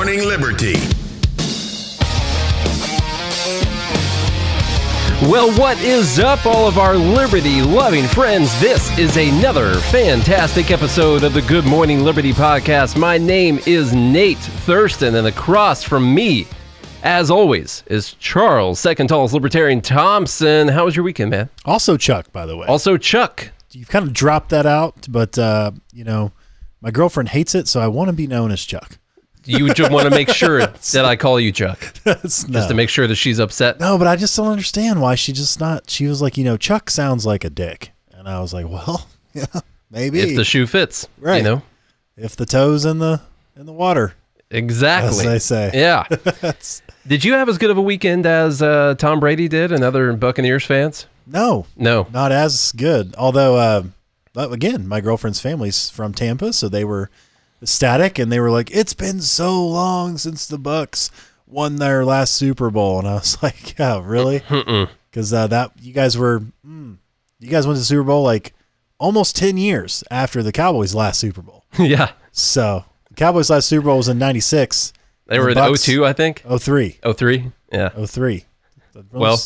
Morning Liberty. Well, what is up, all of our liberty loving friends? This is another fantastic episode of the Good Morning Liberty podcast. My name is Nate Thurston, and across from me, as always, is Charles, second tallest libertarian Thompson. How was your weekend, man? Also, Chuck, by the way. Also, Chuck. You've kind of dropped that out, but, uh, you know, my girlfriend hates it, so I want to be known as Chuck. You just want to make sure that I call you Chuck, no. just to make sure that she's upset. no, but I just don't understand why she just not. She was like, you know, Chuck sounds like a dick. And I was like, well, yeah, maybe. If the shoe fits, right? you know if the toes in the in the water, as exactly. they say. Yeah. Did you have as good of a weekend as uh, Tom Brady did and other Buccaneers fans? no, No. not as good. Although, uh, but again, my girlfriend's family's from Tampa, so they were ecstatic, and they were like, "It's been so long since the Bucks won their last Super Bowl," and I was like, "Yeah, really?" Because uh, that you guys were, mm, you guys went to the Super Bowl like almost ten years after the Cowboys' last Super Bowl. yeah. So the Cowboys' last Super Bowl was in '96, They were The at Bucks- 02, I think. 03, 03. Yeah. 03. Well-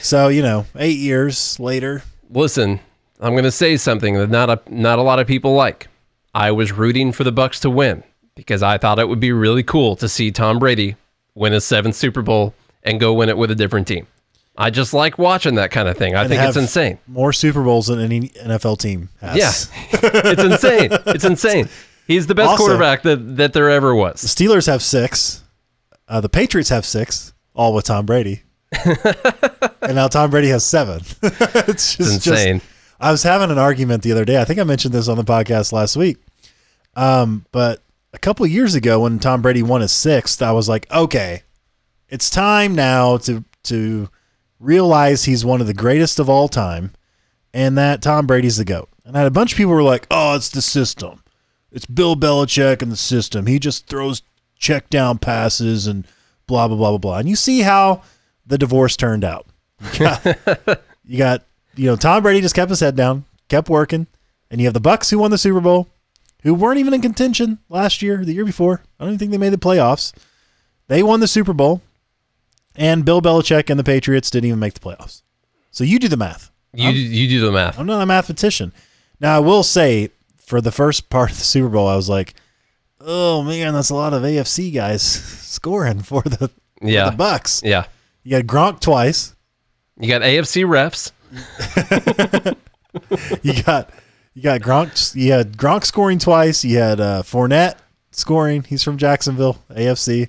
so you know, eight years later, Listen, I'm going to say something that not a not a lot of people like. I was rooting for the Bucks to win because I thought it would be really cool to see Tom Brady win his seventh Super Bowl and go win it with a different team. I just like watching that kind of thing. I and think it's insane. More Super Bowls than any NFL team has. Yeah. it's insane. It's insane. He's the best Also- quarterback that, that there ever was. The. Steelers have six. Uh, the Patriots have six, all with Tom Brady. and now Tom Brady has seven. it's just It's insane. Just, I was having an argument the other day. I think I mentioned this on the podcast last week. Um, but a couple of years ago, when Tom Brady won his sixth, I was like, okay, it's time now to to realize he's one of the greatest of all time, and that Tom Brady's the goat. And I had a bunch of people who were like, oh, it's the system. It's Bill Belichick and the system. He just throws check down passes and blah blah blah blah blah. And you see how the divorce turned out. You got, you got you know Tom Brady just kept his head down, kept working, and you have the Bucks who won the Super Bowl, who weren't even in contention last year, the year before. I don't even think they made the playoffs. They won the Super Bowl, and Bill Belichick and the Patriots didn't even make the playoffs. So you do the math. You you do the math. I'm not a mathematician. Now I will say for the first part of the Super Bowl, I was like, "Oh man, that's a lot of AFC guys scoring for the, for Yeah. the Bucks." Yeah. You got Gronk twice. You got AFC refs. You got you got Gronk. You had Gronk scoring twice. You had uh, Fournette scoring. He's from Jacksonville, AFC.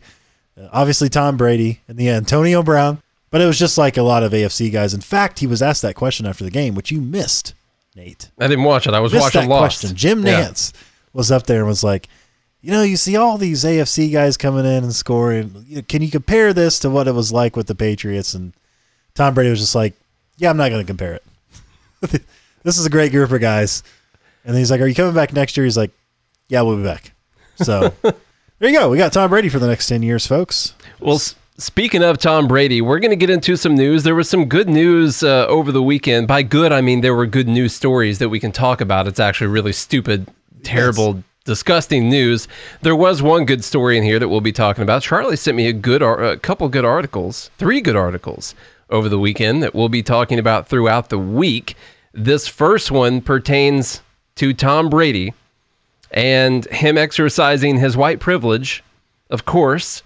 Uh, obviously Tom Brady and the Antonio Brown. But it was just like a lot of AFC guys. In fact, he was asked that question after the game, which you missed, Nate. I didn't watch it. I was missed watching that Lost. question. Jim Yeah. Nantz was up there and was like, you know, you see all these AFC guys coming in and scoring. Can you compare this to what it was like with the Patriots? And Tom Brady was just like, yeah, I'm not going to compare it. this is a great group of guys. And he's like, are you coming back next year? He's like, yeah, we'll be back. So there you go. We got Tom Brady for the next 10 years, folks. Well, s- speaking of Tom Brady, we're going to get into some news. There was some good news uh, over the weekend. By good, I mean there were good news stories that we can talk about. It's actually really stupid, terrible, disgusting news. There was one good story in here that we'll be talking about. Charlie sent me a good, a couple good articles, three good articles over the weekend that we'll be talking about throughout the week. This first one pertains to Tom Brady and him exercising his white privilege, of course,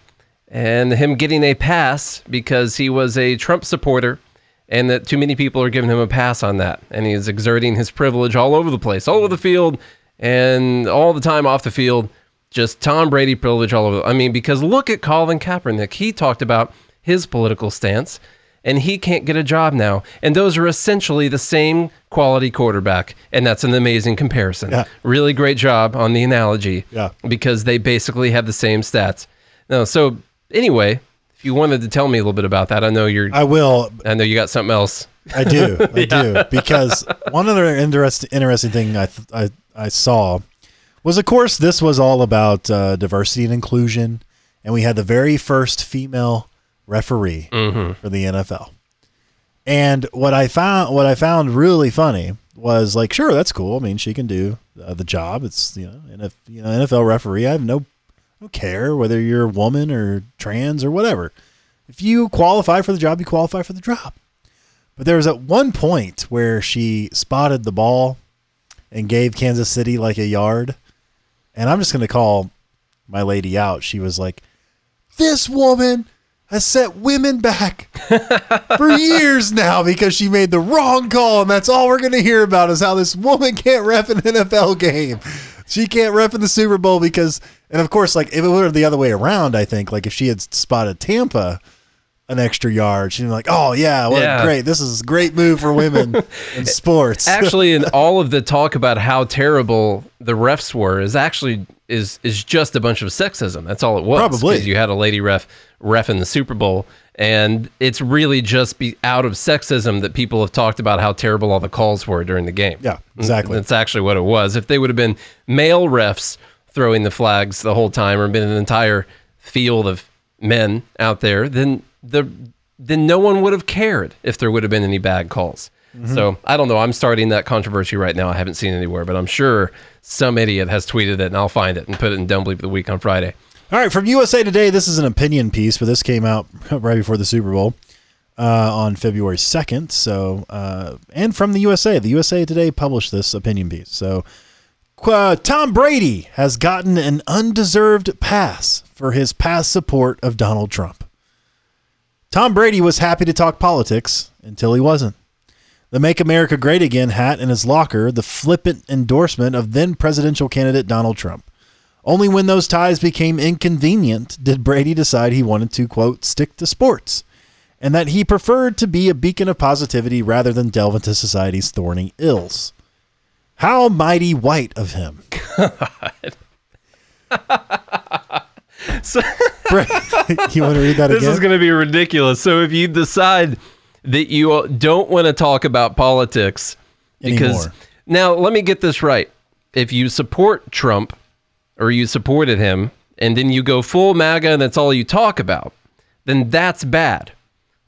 and him getting a pass because he was a Trump supporter and that too many people are giving him a pass on that. And he is exerting his privilege all over the place, all over the field and all the time off the field. Just Tom Brady privilege all over. I mean, because look at Colin Kaepernick. He talked about his political stance and he can't get a job now. And those are essentially the same quality quarterback. And that's an amazing comparison. Yeah. Really great job on the analogy. Yeah. Because they basically have the same stats. No, so anyway, if you wanted to tell me a little bit about that, I know you're I will. I know you got something else. I do. I do. Because one other interest, interesting thing I, th- I, I saw was, of course, this was all about uh, diversity and inclusion. And we had the very first female referee for the NFL. And what I found, what I found really funny was like, sure, that's cool. I mean, she can do uh, the job. It's you know, NF, you know, NFL referee. I have no, I don't care whether you're a woman or trans or whatever. If you qualify for the job, you qualify for the job. But there was at one point where she spotted the ball and gave Kansas City like a yard. And I'm just going to call my lady out. She was like, This woman has set women back for years now because she made the wrong call. And that's all we're going to hear about is how this woman can't ref an NFL game. She can't ref in the Super Bowl because, and of course, like if it were the other way around, I think, like if she had spotted Tampa an extra yard. She'd be like, "Oh yeah, what Yeah. great! This is a great move for women in sports." actually in all of the talk about how terrible the refs were is actually is is just a bunch of sexism. That's all it was. Probably. you had a lady ref ref in the Super Bowl, and it's really just be out of sexism that people have talked about how terrible all the calls were during the game. Yeah, mm, exactly. That's actually what it was. If they would have been male refs throwing the flags the whole time, or been an entire field of men out there, then the then no one would have cared if there would have been any bad calls. So I don't know. I'm starting that controversy right now. I haven't seen anywhere, but I'm sure some idiot has tweeted it, and I'll find it and put it in Dumb Bleep of the Week on Friday. All right, from USA Today, this is an opinion piece, but this came out right before the Super Bowl uh, on February 2nd. So, uh, and from the USA, the USA Today published this opinion piece. So, uh, Tom Brady has gotten an undeserved pass for his past support of Donald Trump. Tom Brady was happy to talk politics until he wasn't. The Make America Great Again hat in his locker, the flippant endorsement of then presidential candidate Donald Trump. Only when those ties became inconvenient did Brady decide he wanted to, quote, stick to sports, and that he preferred to be a beacon of positivity rather than delve into society's thorny ills. How mighty white of him. So you want to read that again? this again? is going to be ridiculous. So if you decide that you don't want to talk about politics because Anymore. now let me get this right. If you support Trump or you supported him and then you go full MAGA and that's all you talk about, then that's bad.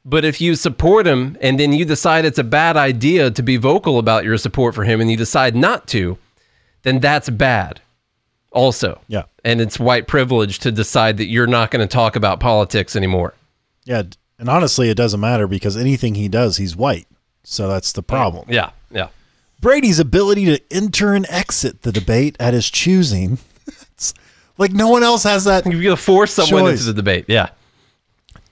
But if you support him and then you decide it's a bad idea to be vocal about your support for him and you decide not to, then that's bad also. Yeah. And it's white privilege to decide that you're not going to talk about politics anymore. yeah, and honestly, it doesn't matter because anything he does, he's white. So that's the problem. Yeah, yeah. Brady's ability to enter and exit the debate at his choosing. it's like no one else has that You're going to force someone Choice. into the debate. Yeah.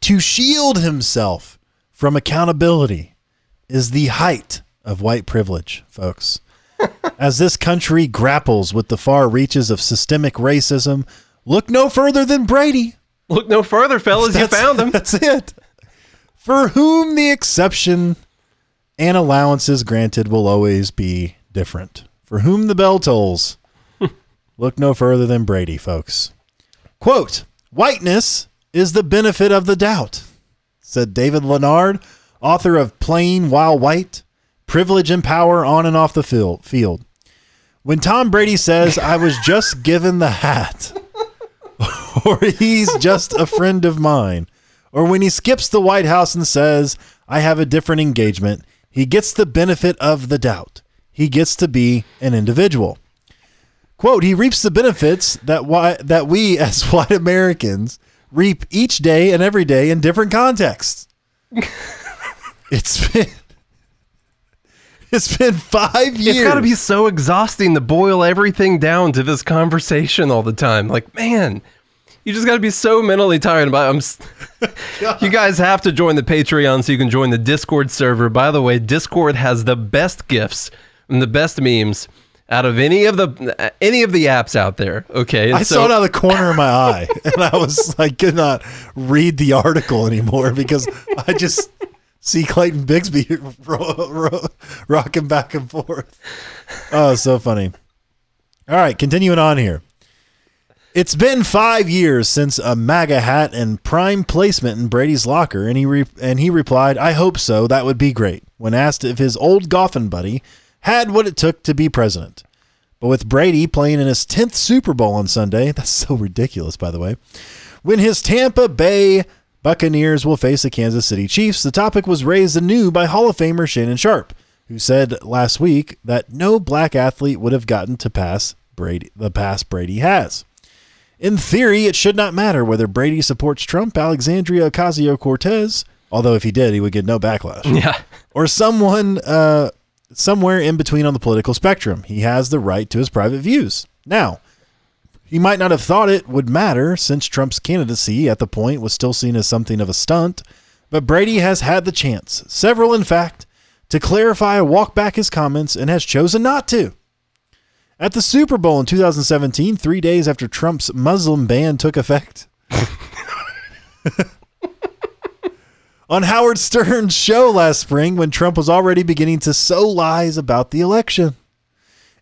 to shield himself from accountability is the height of white privilege, folks. As this country grapples with the far reaches of systemic racism, look no further than Brady. Look no further, fellas. You found him. That's it. For whom the exception and allowances granted will always be different. For whom the bell tolls, look no further than Brady, folks. Quote, whiteness is the benefit of the doubt, said David Leonard, author of Playing While White, Privilege and Power on and Off the Field. When Tom Brady says, I was just given the hat, or he's just a friend of mine, or when he skips the White House and says, I have a different engagement, he gets the benefit of the doubt. He gets to be an individual. Quote, he reaps the benefits that why, that we as white Americans reap each day and every day in different contexts. it's been it's been five years. It's got to be so exhausting to boil everything down to this conversation all the time. Like, man, you just got to be so mentally tired. But I'm, you guys have to join the Patreon so you can join the Discord server. By the way, Discord has the best gifts and the best memes out of any of the any of the apps out there. Okay, And I saw it out of the corner of my eye, and I was like, could not read the article anymore because I just see Clayton Bigsby ro- ro- rocking back and forth. Oh, so funny. All right, continuing on here. It's been five years since a MAGA hat and prime placement in Brady's locker, and he re- and he replied, "I hope so. That would be great." When asked if his old Goffin buddy had what it took to be president, but with Brady playing in his 10th Super Bowl on Sunday, that's so ridiculous, by the way, when his Tampa Bay Buccaneers will face the Kansas City Chiefs, the topic was raised anew by Hall of Famer Shannon Sharpe, who said last week that no black athlete would have gotten to pass Brady the pass Brady has. In theory, it should not matter whether Brady supports Trump, Alexandria Ocasio Cortez, although if he did, he would get no backlash, Yeah. or someone uh, somewhere in between on the political spectrum. He has the right to his private views. Now, he might not have thought it would matter since Trump's candidacy at the point was still seen as something of a stunt, but Brady has had the chance, several in fact, to clarify or walk back his comments and has chosen not to. At the Super Bowl in 2017, three days after Trump's Muslim ban took effect, on Howard Stern's show last spring when Trump was already beginning to sow lies about the election.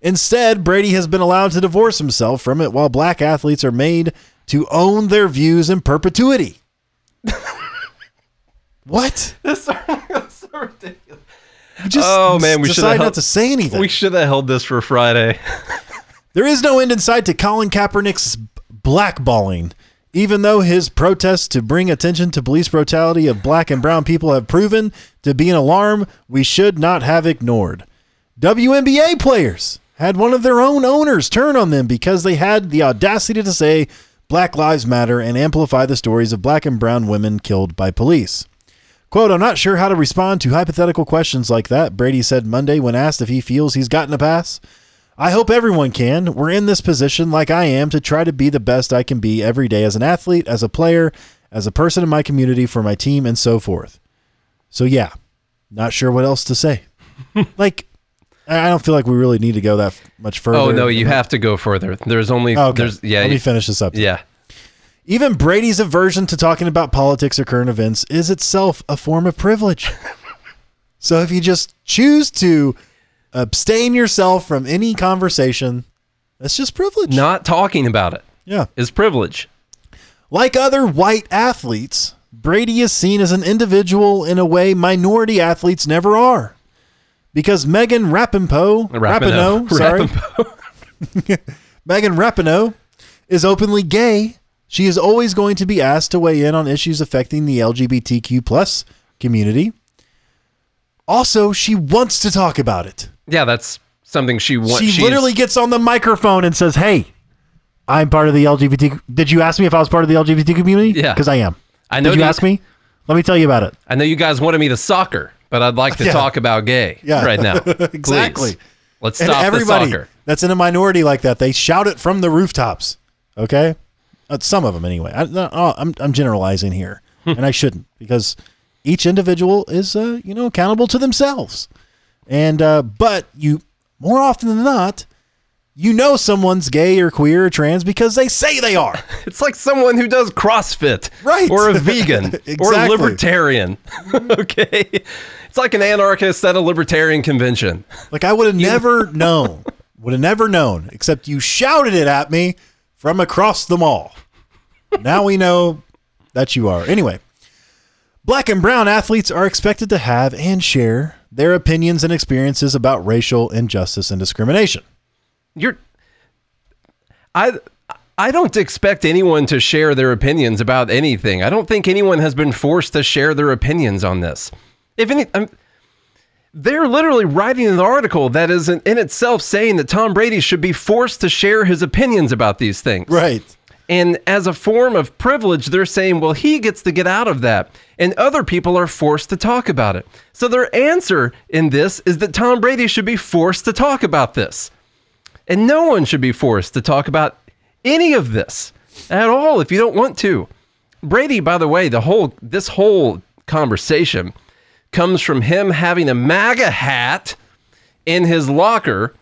Instead, Brady has been allowed to divorce himself from it while black athletes are made to own their views in perpetuity. what? That's so, so ridiculous. Just Oh, man, we should've decide held- not to say anything. We should have held this for Friday. There is no end in sight to Colin Kaepernick's blackballing, even though his protests to bring attention to police brutality of black and brown people have proven to be an alarm we should not have ignored. WNBA players had one of their own owners turn on them because they had the audacity to say Black Lives Matter and amplify the stories of black and brown women killed by police. Quote, I'm not sure how to respond to hypothetical questions like that, Brady said Monday when asked if he feels he's gotten a pass. I hope everyone can. We're in this position like I am to try to be the best I can be every day as an athlete, as a player, as a person in my community, for my team, and so forth. So, yeah, not sure what else to say. like, I don't feel like we really need to go that much further. Oh no, you have to go further. There's only Okay. there's yeah Let me finish this up. yeah. Even Brady's aversion to talking about politics or current events is itself a form of privilege. so if you just choose to abstain yourself from any conversation, that's just privilege. Not talking about it Yeah. is privilege. Like other white athletes, Brady is seen as an individual in a way minority athletes never are. Because Megan Rapinoe, Rapinoe. Sorry, Megan Rapinoe is openly gay. She is always going to be asked to weigh in on issues affecting the LGBTQ plus community. Also, she wants to talk about it. Yeah, that's something she wants. she literally gets on the microphone and says, "Hey, I'm part of the LGBT. Did you ask me if I was part of the LGBT community? Yeah. because I am. I know Did you you- ask me? Let me tell you about it. I know you guys wanted me to soccer, but I'd like to Yeah. talk about gay Yeah. right now. Exactly. Please. Let's and stop the everybody soccer. that's in a minority like that, they shout it from the rooftops. Okay, uh, some of them anyway. I, no, oh, I'm I'm generalizing here, Hmm. and I shouldn't because each individual is uh, you know accountable to themselves. And uh, but you more often than not, you know someone's gay or queer or trans because they say they are. It's like someone who does CrossFit, Right. Or a vegan, or a libertarian. okay, it's like an anarchist at a libertarian convention. Like I would have never known, would have never known, except you shouted it at me from across the mall. Now we know that you are. Anyway, black and brown athletes are expected to have and share their opinions and experiences about racial injustice and discrimination. You're, I. I don't expect anyone to share their opinions about anything. I don't think anyone has been forced to share their opinions on this. If any, I'm, they're literally writing an article that is in, in itself saying that Tom Brady should be forced to share his opinions about these things. Right. And as a form of privilege, they're saying, well, he gets to get out of that. And other people are forced to talk about it. So their answer in this is that Tom Brady should be forced to talk about this. And no one should be forced to talk about any of this at all if you don't want to. Brady, by the way, the whole this whole conversation comes from him having a MAGA hat in his locker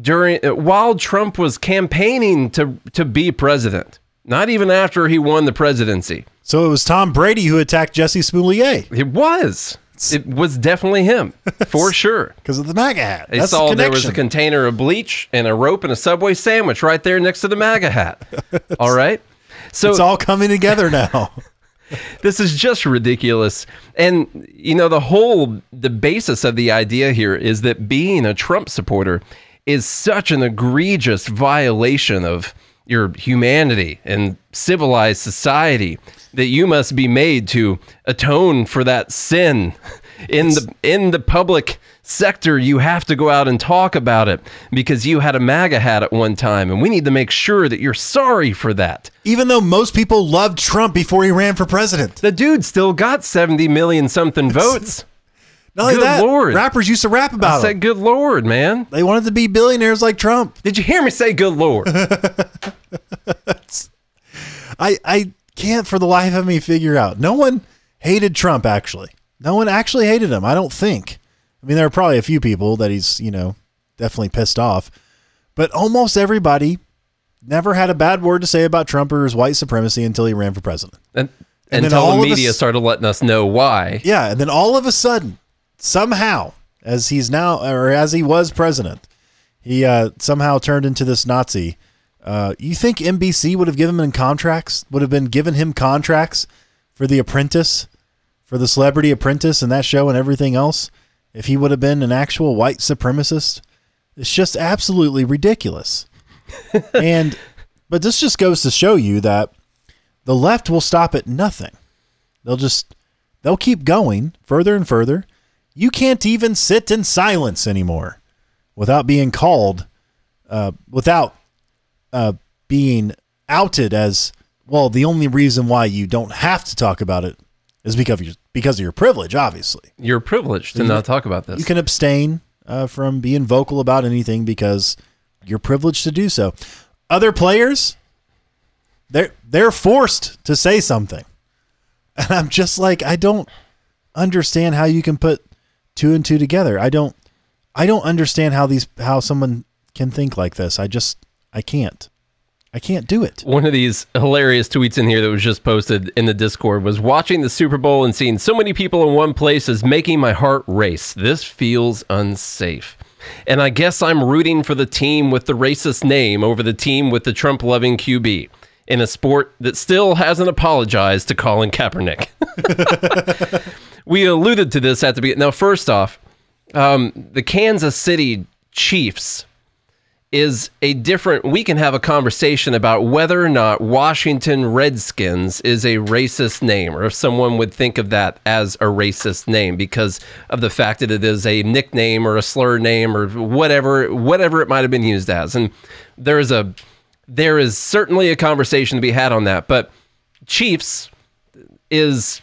during uh, while Trump was campaigning to to be president. Not even after he won the presidency. So it was Tom Brady who attacked Jussie Smollett It was. It was definitely him, for sure. because of the MAGA hat. They That's saw the there was a container of bleach and a rope and a Subway sandwich right there next to the MAGA hat. All right. So it's all coming together now. this is just ridiculous. And you know, the whole the basis of the idea here is that being a Trump supporter is such an egregious violation of your humanity and civilized society that you must be made to atone for that sin in the in the public sector, you have to go out and talk about it because you had a MAGA hat at one time, and we need to make sure that you're sorry for that. Even though most people loved Trump before he ran for president. The dude still got 70 million something votes. Not only Good that, Lord. rappers used to rap I about said, him. good Lord, man. They wanted to be billionaires like Trump. Did you hear me say good Lord? I, I can't for the life of me figure out. No one hated Trump, actually. No one actually hated him, I don't think. I mean, there are probably a few people that he's, you know, definitely pissed off. But almost everybody never had a bad word to say about Trump or his white supremacy until he ran for president. And, And then until the media started letting us know why. Yeah, and then all of a sudden, somehow, as he's now or as he was president, he uh, somehow turned into this Nazi. Uh, you think NBC would have given him contracts? Would have been given him contracts for The Apprentice, for the Celebrity Apprentice, and that show and everything else? If he would have been an actual white supremacist, it's just absolutely ridiculous. and but this just goes to show you that the left will stop at nothing. They'll just they'll keep going further and further. You can't even sit in silence anymore without being called, uh, without uh, being outed as well. The only reason why you don't have to talk about it is because of your, because of your privilege. Obviously, You're privileged to not talk about this. you can abstain uh, from being vocal about anything because you're privileged to do so. Other players, they're they're forced to say something, and I'm just like, I don't understand how you can put two and two together. I don't, I don't understand how these how someone can think like this. I just I can't, I can't do it. One of these hilarious tweets in here that was just posted in the Discord was watching the Super Bowl and seeing so many people in one place is making my heart race. This feels unsafe. And I guess I'm rooting for the team with the racist name over the team with the Trump loving QB in a sport that still hasn't apologized to Colin Kaepernick. we alluded to this at the beginning. Now, first off, um, the Kansas City Chiefs is a different we can have a conversation about whether or not Washington Redskins is a racist name or if someone would think of that as a racist name because of the fact that it is a nickname or a slur name or whatever whatever it might have been used as. And there is a there is certainly a conversation to be had on that but Chiefs is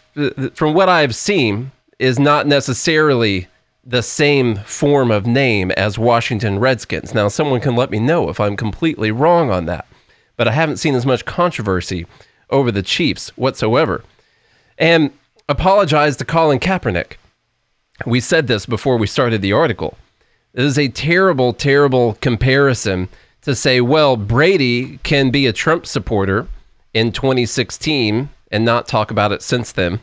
from what I've seen is not necessarily the same form of name as Washington Redskins. Now, someone can let me know if I'm completely wrong on that, but I haven't seen as much controversy over the Chiefs whatsoever. And apologize to Colin Kaepernick. We said this before we started the article. It is a terrible, terrible comparison to say, well, Brady can be a Trump supporter in 2016 and not talk about it since then.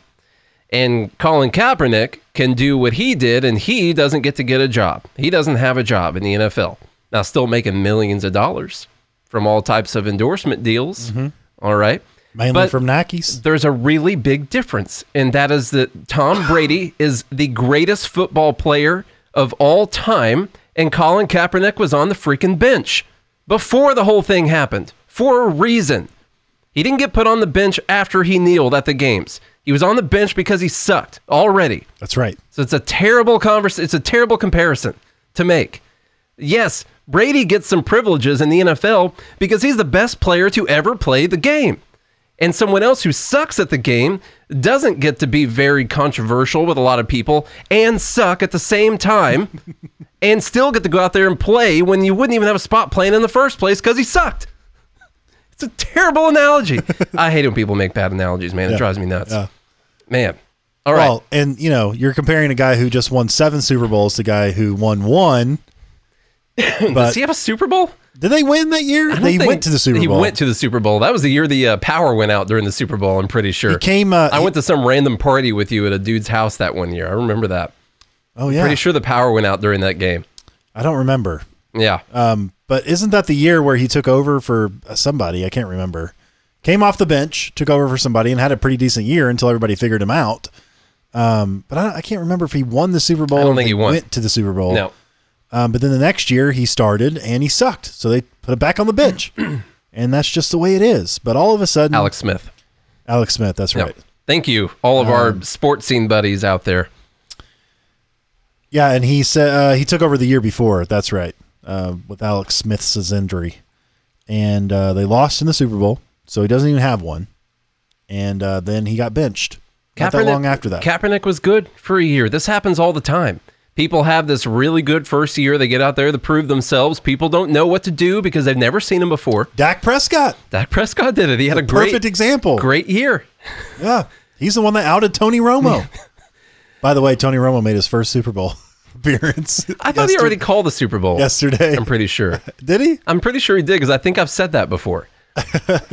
And Colin Kaepernick can do what he did, and he doesn't get to get a job. He doesn't have a job in the NFL. Now, still making millions of dollars from all types of endorsement deals. Mm-hmm. All right. Mainly But- from Nikes. There's a really big difference, and that is that Tom Brady is the greatest football player of all time, and Colin Kaepernick was on the freaking bench before the whole thing happened for a reason. He didn't get put on the bench after he kneeled at the games. He was on the bench because he sucked already. That's right. So it's a terrible convers- It's a terrible comparison to make. Yes, Brady gets some privileges in the NFL because he's the best player to ever play the game. And someone else who sucks at the game doesn't get to be very controversial with a lot of people and suck at the same time and still get to go out there and play when you wouldn't even have a spot playing in the first place because he sucked. It's a terrible analogy. I hate when people make bad analogies, man. It Yeah. drives me nuts. Yeah. Man. All right. Well, and you know, you're comparing a guy who just won seven Super Bowls to a guy who won one. Does But he have a Super Bowl? did they win that year? I don't They think- went to the Super he Bowl. went to the Super Bowl. That was the year the uh, power went out during the Super Bowl. I'm pretty sure. He came. Uh, I he- went to some random party with you at a dude's house that one year. I remember that. oh yeah. Pretty sure the power went out during that game. I don't remember. Yeah. Um, but isn't that the year where he took over for uh, somebody? I can't remember. Came off the bench, took over for somebody, and had a pretty decent year until everybody figured him out. Um, but I, I can't remember if he won the Super Bowl. I don't think he won. Went to the Super Bowl. no. Um, but then the next year he started and he sucked, so they put him back on the bench, and that's just the way it is. But all of a sudden, Alex Smith. Alex Smith, that's right. Thank you, all of Um, our sports scene buddies out there. Yeah, and he said uh, he took over the year before. That's right, uh, with Alex Smith's injury, and uh, they lost in the Super Bowl, so he doesn't even have one. And uh, then he got benched. Not that long after that. Kaepernick was good for a year. This happens all the time. People have this really good first year. They get out there to prove themselves. People don't know what to do because they've never seen him before. Dak Prescott, Dak Prescott did it. He had a great, perfect example. great year. Yeah, he's the one that outed Tony Romo. By the way, Tony Romo made his first Super Bowl appearance. I thought he already called the Super Bowl. yesterday. I'm pretty sure. Did he? I'm pretty sure he did because I think I've said that before.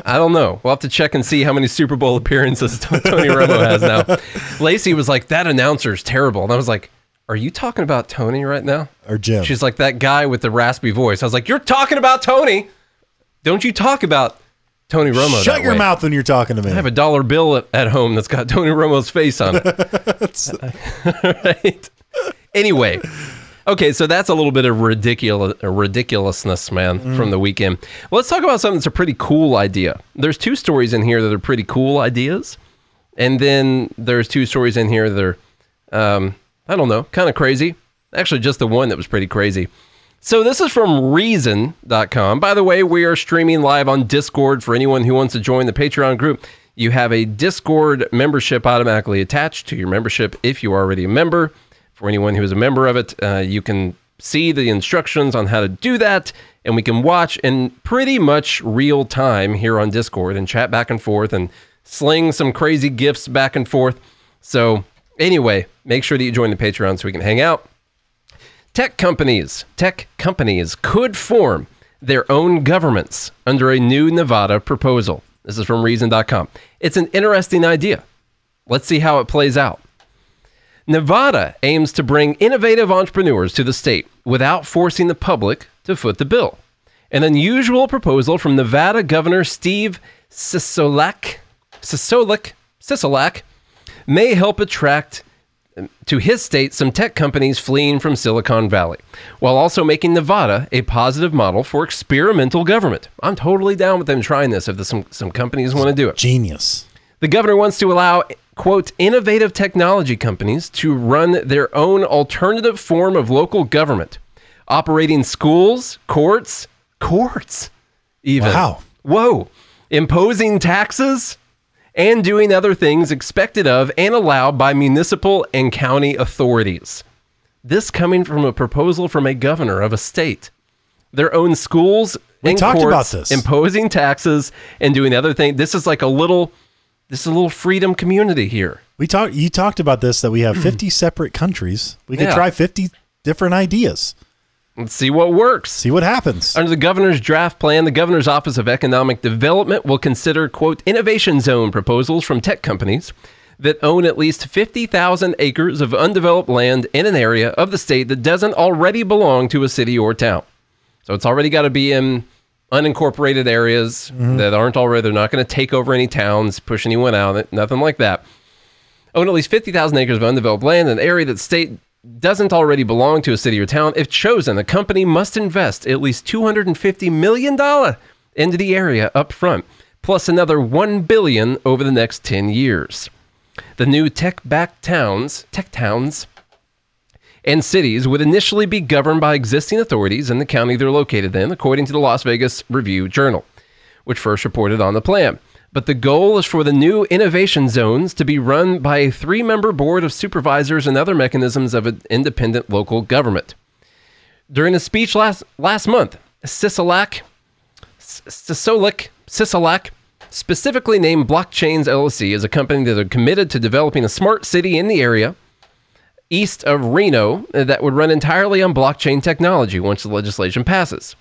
I don't know. We'll have to check and see how many Super Bowl appearances Tony Romo has now. Lacey was like, "That announcer's terrible," and I was like, "Are you talking about Tony right now?" Or Jim? She's like, "That guy with the raspy voice." I was like, "You're talking about Tony. Don't you talk about Tony Romo?" Shut your way." mouth when you're talking to me. I have a dollar bill at, at home that's got Tony Romo's face on it. right. Anyway, okay, so that's a little bit of ridiculous ridiculousness, man, from the weekend. Let's talk about something that's a pretty cool idea. There's two stories in here that are pretty cool ideas, and then there's two stories in here that are, um, I don't know, kind of crazy. Actually, just the one that was pretty crazy. So this is from Reason.com. By the way, we are streaming live on Discord for anyone who wants to join the Patreon group. You have a Discord membership automatically attached to your membership if you are already a member. For anyone who is a member of it, uh, you can see the instructions on how to do that, and we can watch in pretty much real time here on Discord and chat back and forth and sling some crazy gifts back and forth. So, anyway, make sure that you join the Patreon so we can hang out. Tech companies, tech companies could form their own governments under a new Nevada proposal. This is from reason.com. It's an interesting idea. Let's see how it plays out. Nevada aims to bring innovative entrepreneurs to the state without forcing the public to foot the bill. An unusual proposal from Nevada Governor Steve Sisolak, Sisolak, Sisolak may help attract um, to his state some tech companies fleeing from Silicon Valley, while also making Nevada a positive model for experimental government. I'm totally down with them trying this if there's some, some companies want to do it. Genius. The governor wants to allow, quote, innovative technology companies to run their own alternative form of local government, operating schools, courts, courts, even. Wow. Whoa. Imposing taxes and doing other things expected of and allowed by municipal and county authorities. This coming from a proposal from a governor of a state. Their own schools We and talked courts about this. imposing taxes and doing other things. This is like a little this is a little freedom community here. We talked. You talked about this that we have hmm. 50 separate countries. We could Yeah. try 50 different ideas. Let's see what works. See what happens. Under the governor's draft plan, the governor's Office of Economic Development will consider, quote, innovation zone proposals from tech companies that own at least 50,000 acres of undeveloped land in an area of the state that doesn't already belong to a city or town. So it's already got to be in unincorporated areas mm-hmm. that aren't already, they're not going to take over any towns, push anyone out, nothing like that. Own at least 50,000 acres of undeveloped land in an area that state doesn't already belong to a city or town. If chosen, a company must invest at least $250 million into the area up front, plus another 1 billion over the next 10 years. The new tech-backed towns, tech towns, and cities would initially be governed by existing authorities in the county they're located in, according to the Las Vegas Review Journal, which first reported on the plan. But the goal is for the new innovation zones to be run by a three member board of supervisors and other mechanisms of an independent local government. During a speech last, last month, Sisolak, Sisolak, Sisolak specifically named Blockchains LLC as a company that are committed to developing a smart city in the area east of Reno that would run entirely on blockchain technology once the legislation passes.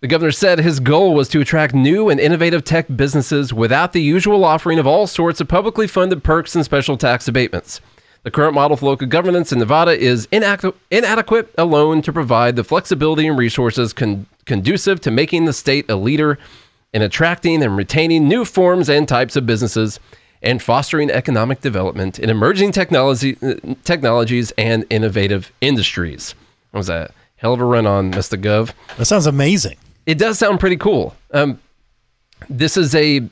The governor said his goal was to attract new and innovative tech businesses without the usual offering of all sorts of publicly funded perks and special tax abatements. The current model for local governance in Nevada is inadequ- inadequate alone to provide the flexibility and resources con- conducive to making the state a leader in attracting and retaining new forms and types of businesses and fostering economic development in emerging technology, uh, technologies and innovative industries. That was a hell of a run on, Mr. Gov. That sounds amazing. It does sound pretty cool. Um, this is a,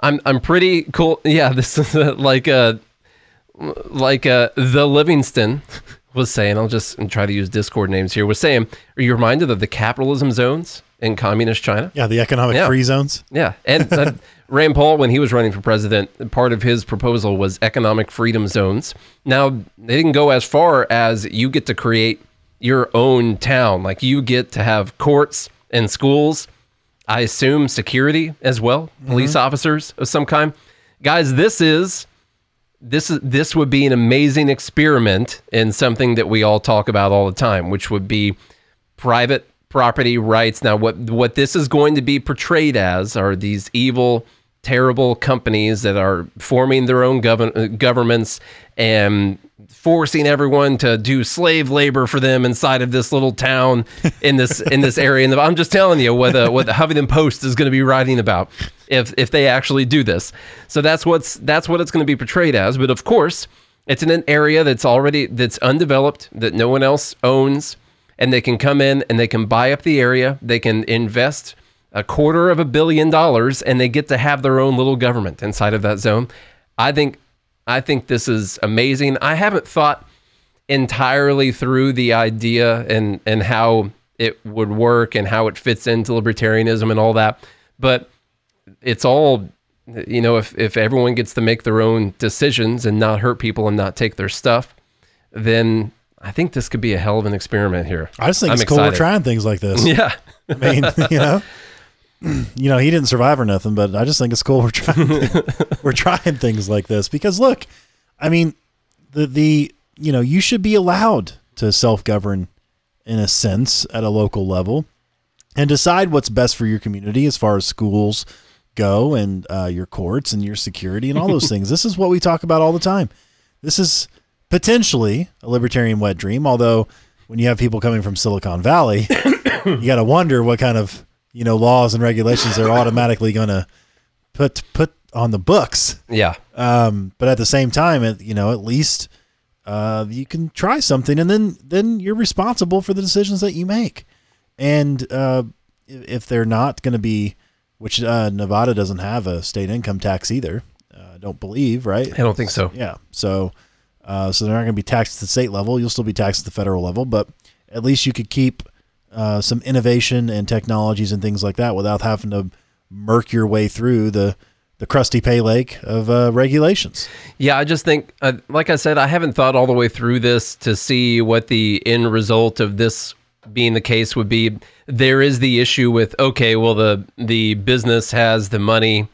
I'm I'm pretty cool. Yeah, this is a, like a, like a the Livingston, was saying, I'll just try to use Discord names here, was saying, are you reminded of the capitalism zones in communist China? Yeah, the economic Yeah. free zones. Yeah. And uh, Rand Paul, when he was running for president, part of his proposal was economic freedom zones. Now, they didn't go as far as you get to create your own town. Like you get to have courts and schools, I assume security as well, mm-hmm. police officers of some kind. Guys, this is this is this would be an amazing experiment in something that we all talk about all the time, which would be private property rights. Now, what what this is going to be portrayed as are these evil, terrible companies that are forming their own govern- uh, governments and forcing everyone to do slave labor for them inside of this little town in this in this area. And I'm just telling you what the what the Huffington Post is going to be writing about if if they actually do this. So that's what's that's what it's going to be portrayed as. But of course, it's in an area that's already that's undeveloped that no one else owns and they can come in and they can buy up the area. They can invest a quarter of a billion dollars and they get to have their own little government inside of that zone. I think I think this is amazing. I haven't thought entirely through the idea and and how it would work and how it fits into libertarianism and all that. But it's all you know if if everyone gets to make their own decisions and not hurt people and not take their stuff, then I think this could be a hell of an experiment here. I just think I'm it's cool we're trying things like this. Yeah. I mean, you know, you know, he didn't survive or nothing, but I just think it's cool we're trying we're trying things like this because look, I mean, the the you know, you should be allowed to self-govern in a sense at a local level and decide what's best for your community as far as schools go and uh, your courts and your security and all those things. This is what we talk about all the time. This is potentially a libertarian wet dream, although when you have people coming from Silicon Valley, you got to wonder what kind of you know laws and regulations they're automatically going to put put on the books. Yeah. Um, but at the same time, it, you know, at least uh, you can try something, and then then you're responsible for the decisions that you make. And uh, if they're not going to be, which uh, Nevada doesn't have a state income tax either, uh, I don't believe, right? I don't think so. Yeah. So, uh, so they're not going to be taxed at the state level. You'll still be taxed at the federal level, but at least you could keep uh, some innovation and technologies and things like that without having to murk your way through the the crusty pay lake of uh, regulations. Yeah, I just think, uh, like I said, I haven't thought all the way through this to see what the end result of this being the case would be. There is the issue with okay, well the the business has the money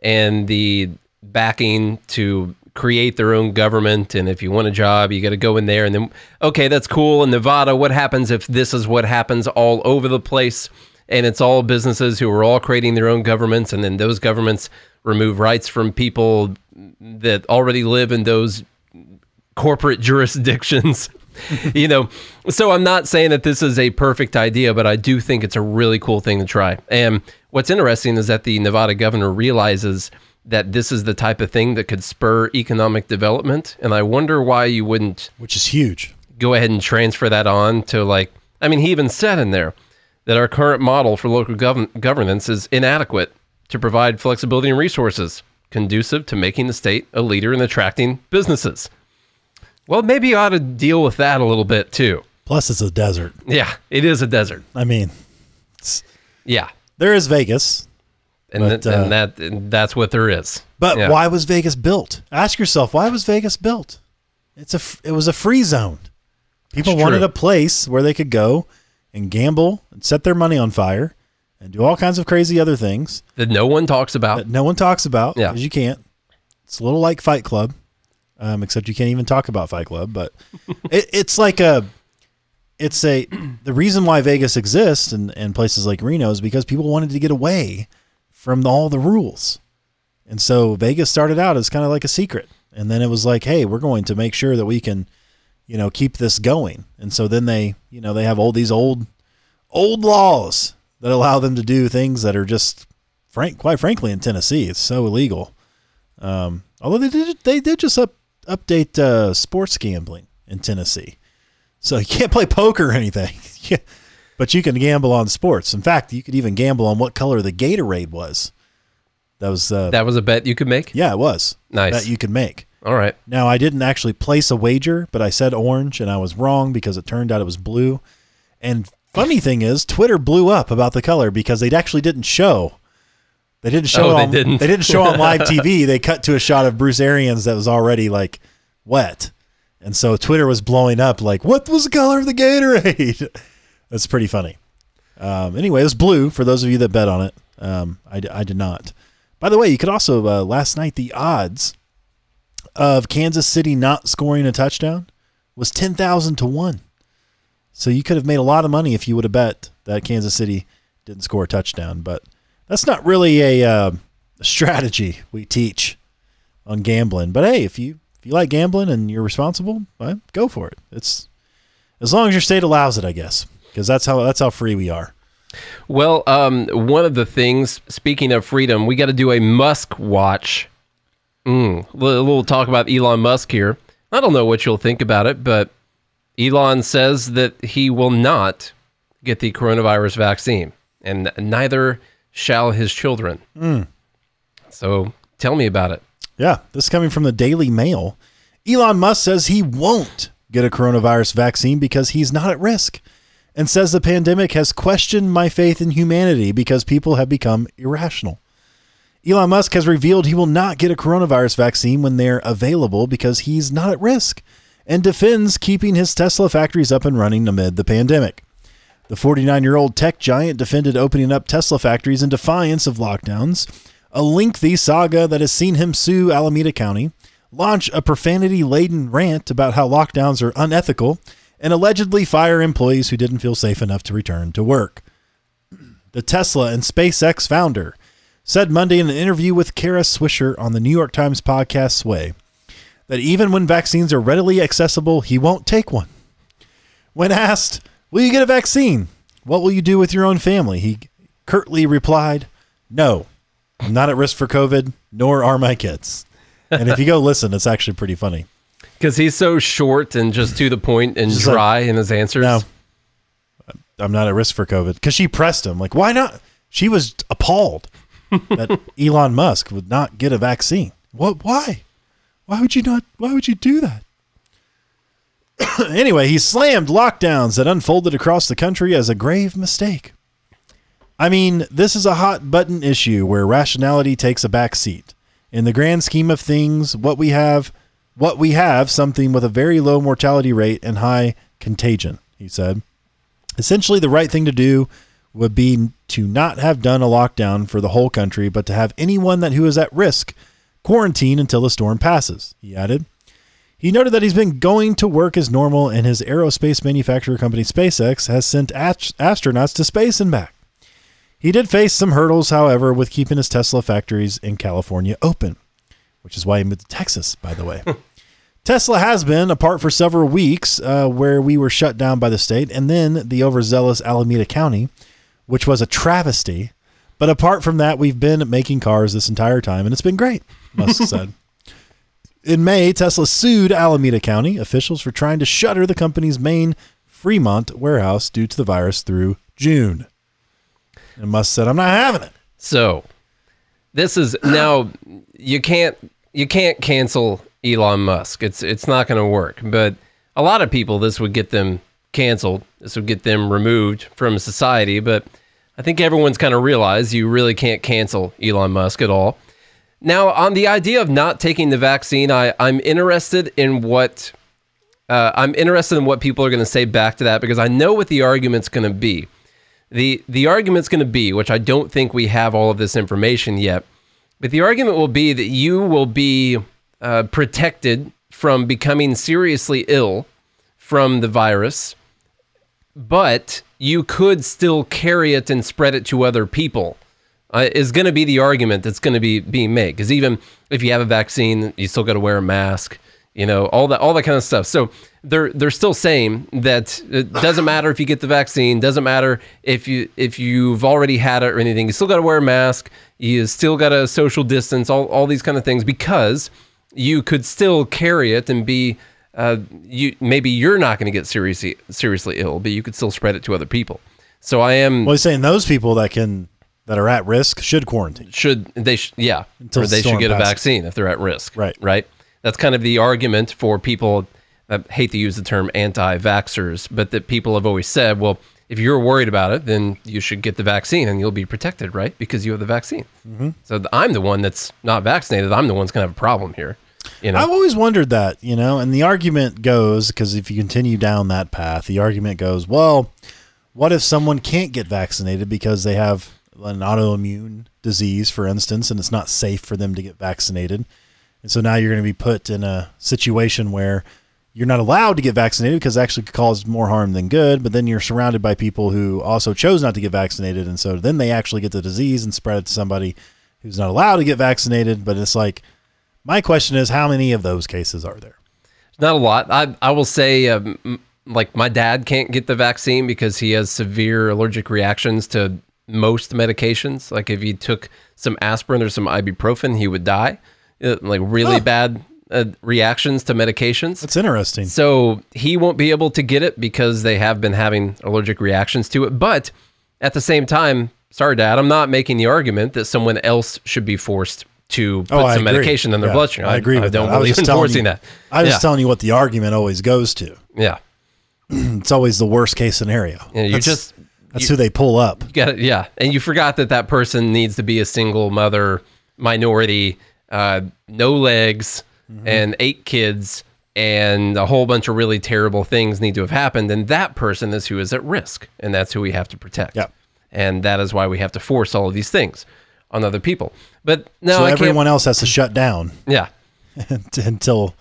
and the backing to create their own government, and if you want a job, you got to go in there, and then okay, that's cool. In Nevada, what happens if this is what happens all over the place? and it's all businesses who are all creating their own governments and then those governments remove rights from people that already live in those corporate jurisdictions you know so i'm not saying that this is a perfect idea but i do think it's a really cool thing to try and what's interesting is that the nevada governor realizes that this is the type of thing that could spur economic development and i wonder why you wouldn't which is huge. go ahead and transfer that on to like i mean he even said in there that our current model for local gov- governance is inadequate to provide flexibility and resources conducive to making the state a leader in attracting businesses. Well maybe you ought to deal with that a little bit too. Plus, it's a desert. yeah it is a desert. I mean, yeah. there is Vegas, and, But, th- uh, and that and that's what there is but Yeah. why was Vegas built? Ask yourself, why was Vegas built? It's a it was a free zone. People That's wanted true. a place where they could go and gamble and set their money on fire and do all kinds of crazy other things that no one talks about that no one talks about Yeah. because you can't. It's a little like Fight Club, um, except you can't even talk about Fight Club. But it, it's like a, it's a the reason why Vegas exists and, and places like Reno is because people wanted to get away from all the rules, and so Vegas started out as kind of like a secret, and then it was like, hey, we're going to make sure that we can, you know, keep this going, and so then they, you know, they have all these old, old laws that allow them to do things that are just frank, quite frankly, in Tennessee, it's so illegal. Um, although they did, they did just up, update uh, sports gambling in Tennessee, so you can't play poker or anything. Yeah. But you can gamble on sports. In fact, you could even gamble on what color the Gatorade was. That was, uh, that was a bet you could make yeah, it was Nice. that you could make. All right. Now, I didn't actually place a wager, but I said orange and I was wrong because it turned out it was blue. And funny thing is, Twitter blew up about the color because they actually didn't show. They didn't show Oh, they on, didn't. They didn't show on live TV. They cut to a shot of Bruce Arians that was already like wet. And so Twitter was blowing up like, "What was the color of the Gatorade?" That's pretty funny. Um, anyway, it was blue for those of you that bet on it. Um, I, I did not. By the way, you could also uh, last night the odds of Kansas City not scoring a touchdown was 10,000 to 1. So you could have made a lot of money if you would have bet that Kansas City didn't score a touchdown, but that's not really a uh, strategy we teach on gambling. But hey, if you if you like gambling and you're responsible, well, go for it. It's as long as your state allows it, I guess, because that's how that's how free we are. Well, um, one of the things, speaking of freedom, we got to do a Musk watch. Mm, a little talk about Elon Musk here. I don't know what you'll think about it, but Elon says that he will not get the coronavirus vaccine, and neither shall his children. So tell me about it. Yeah, this is coming from the Daily Mail. Elon Musk says he won't get a coronavirus vaccine because he's not at risk and says the pandemic has questioned my faith in humanity because people have become irrational. Elon Musk has revealed he will not get a coronavirus vaccine when they're available because he's not at risk and defends keeping his Tesla factories up and running amid the pandemic. The 49 year old tech giant defended opening up Tesla factories in defiance of lockdowns, a lengthy saga that has seen him sue Alameda County, launch a profanity laden rant about how lockdowns are unethical, and allegedly fire employees who didn't feel safe enough to return to work. The Tesla and SpaceX founder said Monday in an interview with Kara Swisher on the New York Times podcast Sway that even when vaccines are readily accessible, he won't take one. When asked, Will you get a vaccine? What will you do with your own family? He curtly replied, No, I'm not at risk for COVID, nor are my kids. And if you go listen, it's actually pretty funny. Because he's so short and just to the point and Just like, dry in his answers. No, I'm not at risk for COVID because she pressed him. Like, why not? She was appalled that Elon Musk would not get a vaccine. What? Why? Why would you not? Why would you do that? anyway, he slammed lockdowns that unfolded across the country as a grave mistake. I mean, this is a hot button issue where rationality takes a back seat. In the grand scheme of things, what we have, what we have, something with a very low mortality rate and high contagion, he said. Essentially, the right thing to do would be to not have done a lockdown for the whole country, but to have anyone that who is at risk quarantine until the storm passes, he added. He noted that he's been going to work as normal, and his aerospace manufacturer company SpaceX has sent ast- astronauts to space and back. He did face some hurdles, however, with keeping his Tesla factories in California open, which is why he moved to Texas, by the way. Tesla has been apart for several weeks, uh, where we were shut down by the state, and then the overzealous Alameda County, which was a travesty. But apart from that, we've been making cars this entire time, and it's been great, Musk said. In May, Tesla sued Alameda County officials for trying to shutter the company's main Fremont warehouse due to the virus through June. And Musk said, I'm not having it. So this is now you can't you can't cancel Elon Musk. It's it's not going to work. But a lot of people this would get them canceled. This would get them removed from society, but I think everyone's kind of realized you really can't cancel Elon Musk at all. Now, on the idea of not taking the vaccine, I, I'm interested in what uh, I'm interested in what people are going to say back to that because I know what the argument's going to be. the The argument's going to be, which I don't think we have all of this information yet, but the argument will be that you will be uh, protected from becoming seriously ill from the virus, but you could still carry it and spread it to other people. Uh, is going to be the argument that's going to be being made because even if you have a vaccine, you still got to wear a mask. You know all that all that kind of stuff. So they're they're still saying that it doesn't matter if you get the vaccine, doesn't matter if you if you've already had it or anything. You still got to wear a mask. You still got to social distance. All all these kind of things because you could still carry it and be uh, you maybe you're not going to get seriously seriously ill, but you could still spread it to other people. So I am Well, he's saying those people that can that are at risk should quarantine. should they sh- yeah Until or they should get a vaccine if they're at risk Right. right That's kind of the argument for people. I hate to use the term anti-vaxxers, but that people have always said, well, if you're worried about it, then you should get the vaccine and you'll be protected, right? Because you have the vaccine. Mm-hmm. So I'm the one that's not vaccinated. I'm the one's going to have a problem here. You know, I've always wondered that, you know, and the argument goes because if you continue down that path, the argument goes, well, what if someone can't get vaccinated because they have an autoimmune disease, for instance, and it's not safe for them to get vaccinated? And so now you're going to be put in a situation where you're not allowed to get vaccinated because it actually could cause more harm than good, but then you're surrounded by people who also chose not to get vaccinated. And so then they actually get the disease and spread it to somebody who's not allowed to get vaccinated. But it's like, my question is, how many of those cases are there? Not a lot. I I will say, um, like my dad can't get the vaccine because he has severe allergic reactions to most medications. Like if he took some aspirin or some ibuprofen, he would die. Uh, like really bad uh, reactions to medications. That's interesting. So he won't be able to get it because they have been having allergic reactions to it. But at the same time, sorry, Dad, I'm not making the argument that someone else should be forced to put Oh, some medication in their Yeah, bloodstream. I agree I with don't that. Believe in forcing you- that. I was yeah. just telling you what the argument always goes to. yeah. It's always the worst case scenario. Yeah, you that's, just that's who they pull up. you got it. Yeah, and you forgot that that person needs to be a single mother, minority, uh, no legs, Mm-hmm. and eight kids, and a whole bunch of really terrible things need to have happened, and that person is who is at risk, and that's who we have to protect. Yep. and that is why we have to force all of these things on other people. But no, so I everyone else has to shut down Yeah, until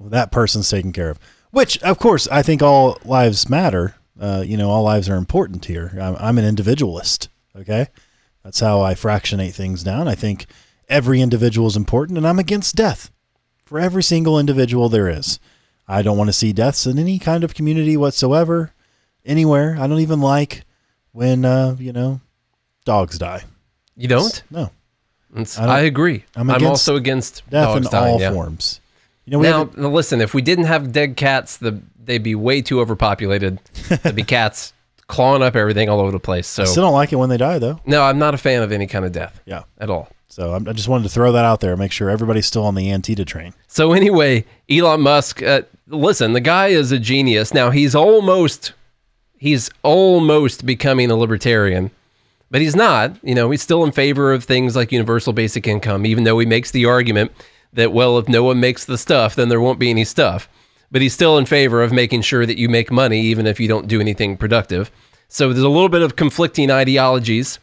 that person's taken care of. Which, of course, I think all lives matter. Uh, you know, all lives are important here. I'm, I'm an individualist. Okay, that's how I fractionate things down. I think every individual is important, and I'm against death for every single individual there is. I don't want to see deaths in any kind of community whatsoever, anywhere. I don't even like when uh, you know dogs die. You don't. No, It's- I don't- I, agree. I'm I'm, also against death dogs in dying, all yeah. forms. You know, Now, now listen, if we didn't have dead cats, the they'd be way too overpopulated. There'd be cats clawing up everything all over the place. So I still don't like it when they die, though. no, I'm not a fan of any kind of death Yeah. at all. So I'm, I just wanted to throw that out there, make sure everybody's still on the Antietam train. So anyway, Elon Musk, uh, listen, the guy is a genius. Now he's almost he's almost becoming a libertarian, but he's not. You know, he's still in favor of things like universal basic income, even though he makes the argument that well, if no one makes the stuff, then there won't be any stuff. But he's still in favor of making sure that you make money even if you don't do anything productive. So there's a little bit of conflicting ideologies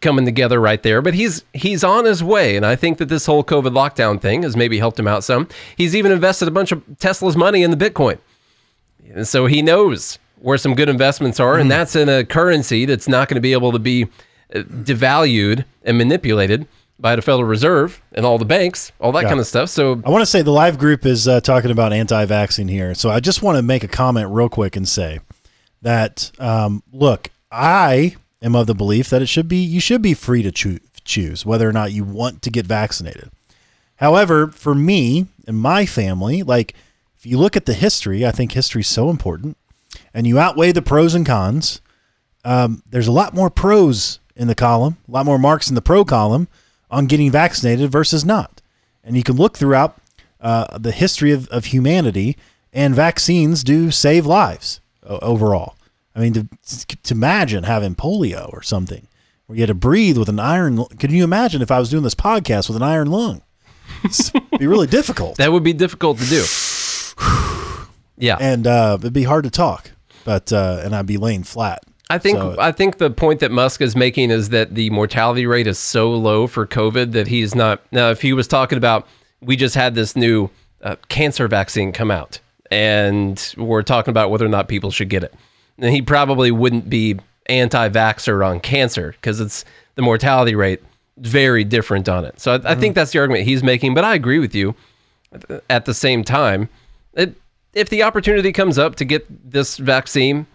coming together right there. But he's he's on his way, and I think that this whole COVID lockdown thing has maybe helped him out some. He's even invested a bunch of Tesla's money in the Bitcoin, and so he knows where some good investments are, and that's in a currency that's not going to be able to be uh, devalued and manipulated by the Federal Reserve and all the banks, all that Yeah. kind of stuff. So I want to say the live group is uh, talking about anti-vaccine here, so I just want to make a comment real quick and say that um, look, I am of the belief that it should be you should be free to choo- choose whether or not you want to get vaccinated. However, for me and my family, like if you look at the history, I think history is so important, and you outweigh the pros and cons. Um, there's a lot more pros in the column, a lot more marks in the pro column on getting vaccinated versus not. And you can look throughout uh, the history of, of humanity, and vaccines do save lives overall. I mean, to, to imagine having polio or something where you had to breathe with an iron. Could you imagine if I was doing this podcast with an iron lung? It'd be really difficult, that would be difficult to do. Yeah. and uh, it'd be hard to talk. But uh, and I'd be laying flat. I think So- I think the point that Musk is making is that the mortality rate is so low for COVID that he's not. Now, if he was talking about, we just had this new uh, cancer vaccine come out, and we're talking about whether or not people should get it, then he probably wouldn't be anti-vaxxer on cancer because it's the mortality rate very different on it. So I, I think that's the argument he's making. But I agree with you. At the same time, it, if the opportunity comes up to get this vaccine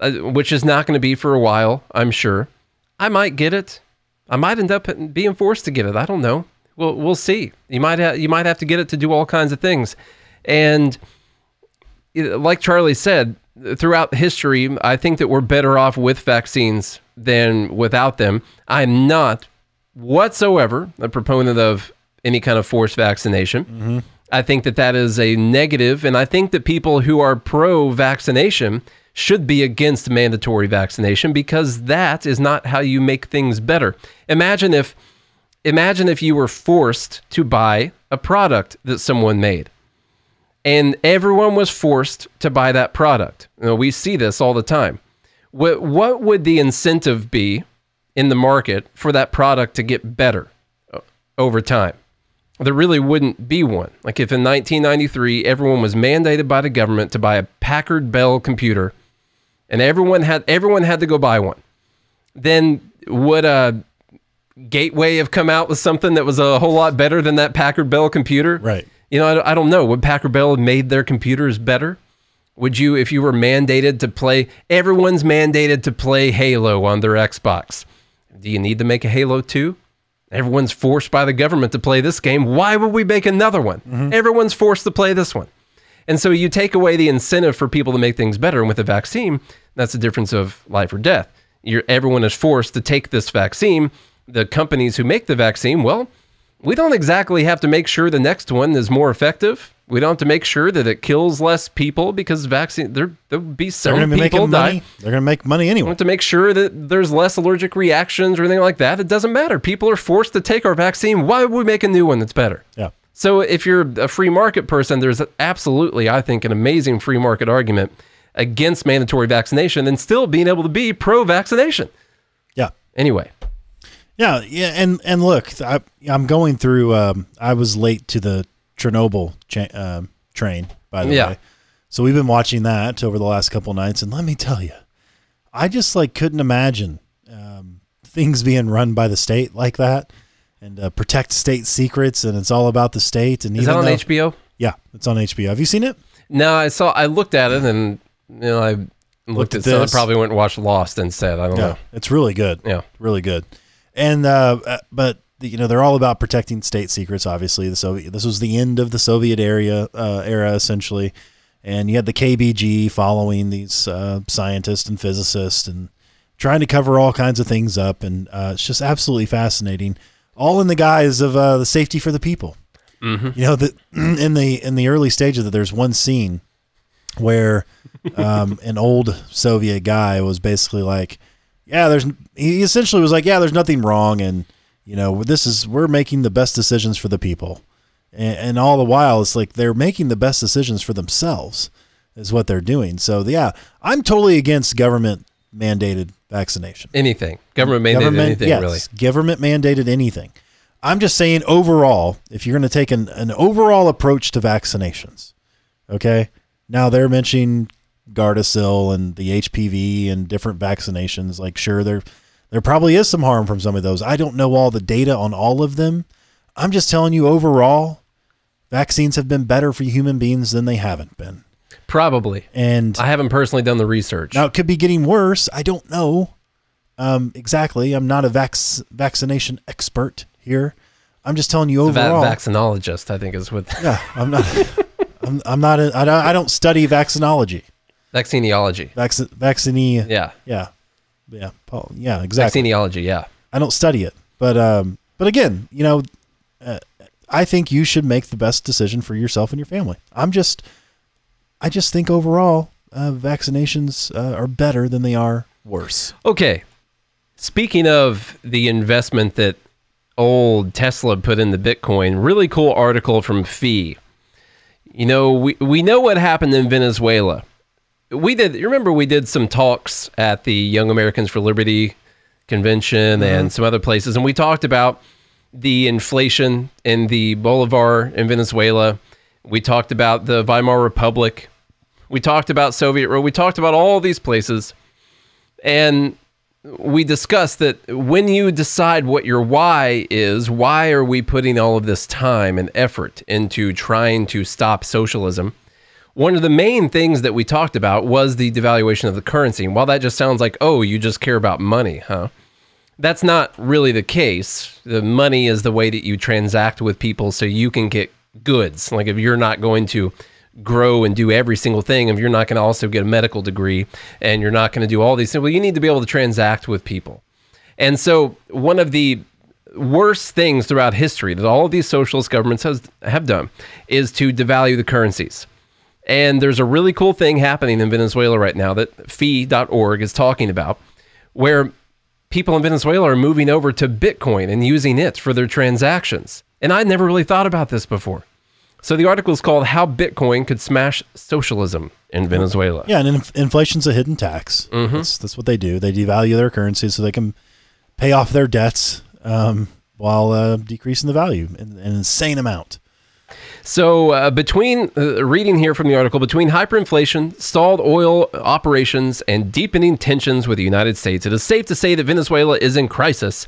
uh, which is not going to be for a while, I'm sure. I might get it. I might end up being forced to get it. I don't know. We'll we'll see. You might ha- you might have to get it to do all kinds of things, and like Charlie said, throughout history, I think that we're better off with vaccines than without them. I'm not whatsoever a proponent of any kind of forced vaccination. I think that that is a negative, and I think that people who are pro vaccination should be against mandatory vaccination because that is not how you make things better. Imagine if imagine if you were forced to buy a product that someone made and everyone was forced to buy that product. You know, we see this all the time. What, what would the incentive be in the market for that product to get better uh, over time? There really wouldn't be one. Like if in 1993 everyone was mandated by the government to buy a Packard Bell computer, and everyone had everyone had to go buy one, then would a Gateway have come out with something that was a whole lot better than that Packard Bell computer? Right. You know, I, I don't know. Would Packard Bell have made their computers better? Would you, if you were mandated to play, everyone's mandated to play Halo on their Xbox. Do you need to make a Halo 2? Everyone's forced by the government to play this game. Why would we make another one? Mm-hmm. Everyone's forced to play this one. And so you take away the incentive for people to make things better. And with a vaccine, that's the difference of life or death. You're, everyone is forced to take this vaccine. The companies who make the vaccine, well, we don't exactly have to make sure the next one is more effective. We don't have to make sure that it kills less people because vaccine there there'll be They're some going to be people making die. money. They're going to make money We anyway. want to make sure that there's less allergic reactions or anything like that. It doesn't matter. People are forced to take our vaccine. Why would we make a new one that's better? Yeah. So if you're a free market person, there's absolutely, I think, an amazing free market argument against mandatory vaccination and still being able to be pro vaccination. Yeah. Anyway, Yeah, yeah, and and look, I, I'm going through. Um, I was late to the Chernobyl cha- um, train, by the Yeah. way. So we've been watching that over the last couple nights, and let me tell you, I just like couldn't imagine um, things being run by the state like that, and uh, protect state secrets, and it's all about the state. And is even that on though- HBO? Yeah, it's on HBO. Have you seen it? No, I saw. I looked at it and you know I looked, Looked at at some. I probably went and watched Lost instead. I don't Yeah, know. it's really good. Yeah. really good. And uh, uh, but you know they're all about protecting state secrets. Obviously, the Soviet. This was the end of the Soviet area uh, era essentially, and you had the KBG following these uh, scientists and physicists and trying to cover all kinds of things up. And uh, it's just absolutely fascinating. All in the guise of uh, the safety for the people. You know that in the in the early stages that there's one scene where um, an old Soviet guy was basically like, "Yeah, there's." He essentially was like, "Yeah, there's nothing wrong, and you know, this is we're making the best decisions for the people," and, and all the while, it's like they're making the best decisions for themselves, is what they're doing. So yeah, I'm totally against government mandated vaccination. Anything government mandated anything yes, really. Government mandated anything. I'm just saying overall, if you're going to take an, an overall approach to vaccinations, okay? Now they're mentioning Gardasil and the HPV and different vaccinations. Like, sure, there there probably is some harm from some of those. I don't know all the data on all of them. I'm just telling you overall, vaccines have been better for human beings than they haven't been. Probably. And I haven't personally done the research. now it could be getting worse. I don't know um, exactly. I'm not a vac- vaccination expert here. I'm just telling you Va- overall. vaccinologist, I think, is what yeah, I'm not. I'm, I'm not. A, I don't. I don't study vaccinology. Vaccineology. Vac- vaccine. Yeah, Yeah. Yeah. Paul. Yeah. Exactly. vaccineology. Yeah. I don't study it, but um, but again, you know, uh, I think you should make the best decision for yourself and your family. I'm just, I just think overall, uh, vaccinations uh, are better than they are worse. Okay. Speaking of the investment that old Tesla put in the Bitcoin, really cool article from Fee. You know, we, we know what happened in Venezuela. We did, you remember we did some talks at the Young Americans for Liberty convention mm-hmm. and some other places, and we talked about the inflation in the Bolivar in Venezuela. We talked about the Weimar Republic. We talked about Soviet rule. We talked about all these places. And we discussed that when you decide what your why is, why are we putting all of this time and effort into trying to stop socialism? One of the main things that we talked about was the devaluation of the currency. And while that just sounds like, oh, you just care about money, huh? That's not really the case. The money is the way that you transact with people so you can get goods. Like if you're not going to grow and do every single thing, if you're not going to also get a medical degree and you're not going to do all these things, well, you need to be able to transact with people. And so one of the worst things throughout history that all of these socialist governments has, have done is to devalue the currencies. And there's a really cool thing happening in Venezuela right now that fee.org is talking about, where people in Venezuela are moving over to Bitcoin and using it for their transactions. And I never really thought about this before. So the article is called How Bitcoin Could Smash Socialism in Venezuela. Yeah, and inf- inflation's a hidden tax. That's, that's what they do. They devalue their currency so they can pay off their debts um, while uh, decreasing the value in an insane amount. So, uh, between uh, reading here from the article, between hyperinflation, stalled oil operations, and deepening tensions with the United States, it is safe to say that Venezuela is in crisis,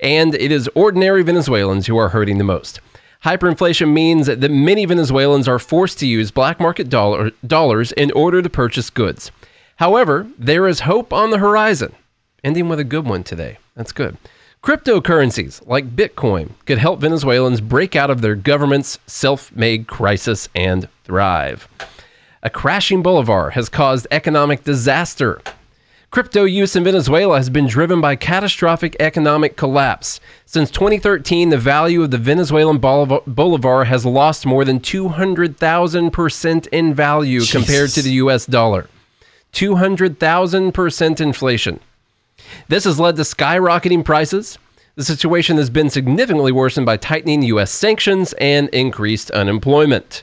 and it is ordinary Venezuelans who are hurting the most. Hyperinflation means that many Venezuelans are forced to use black market dollar, dollars in order to purchase goods. However, there is hope on the horizon. Ending with a good one today. That's good. Cryptocurrencies like Bitcoin could help Venezuelans break out of their government's self made crisis and thrive. A crashing bolivar has caused economic disaster. Crypto use in Venezuela has been driven by catastrophic economic collapse. Since 2013, the value of the Venezuelan bolivar, bolivar has lost more than 200,000% in value compared to the US dollar. 200,000% inflation. This has led to skyrocketing prices. The situation has been significantly worsened by tightening U.S. sanctions and increased unemployment.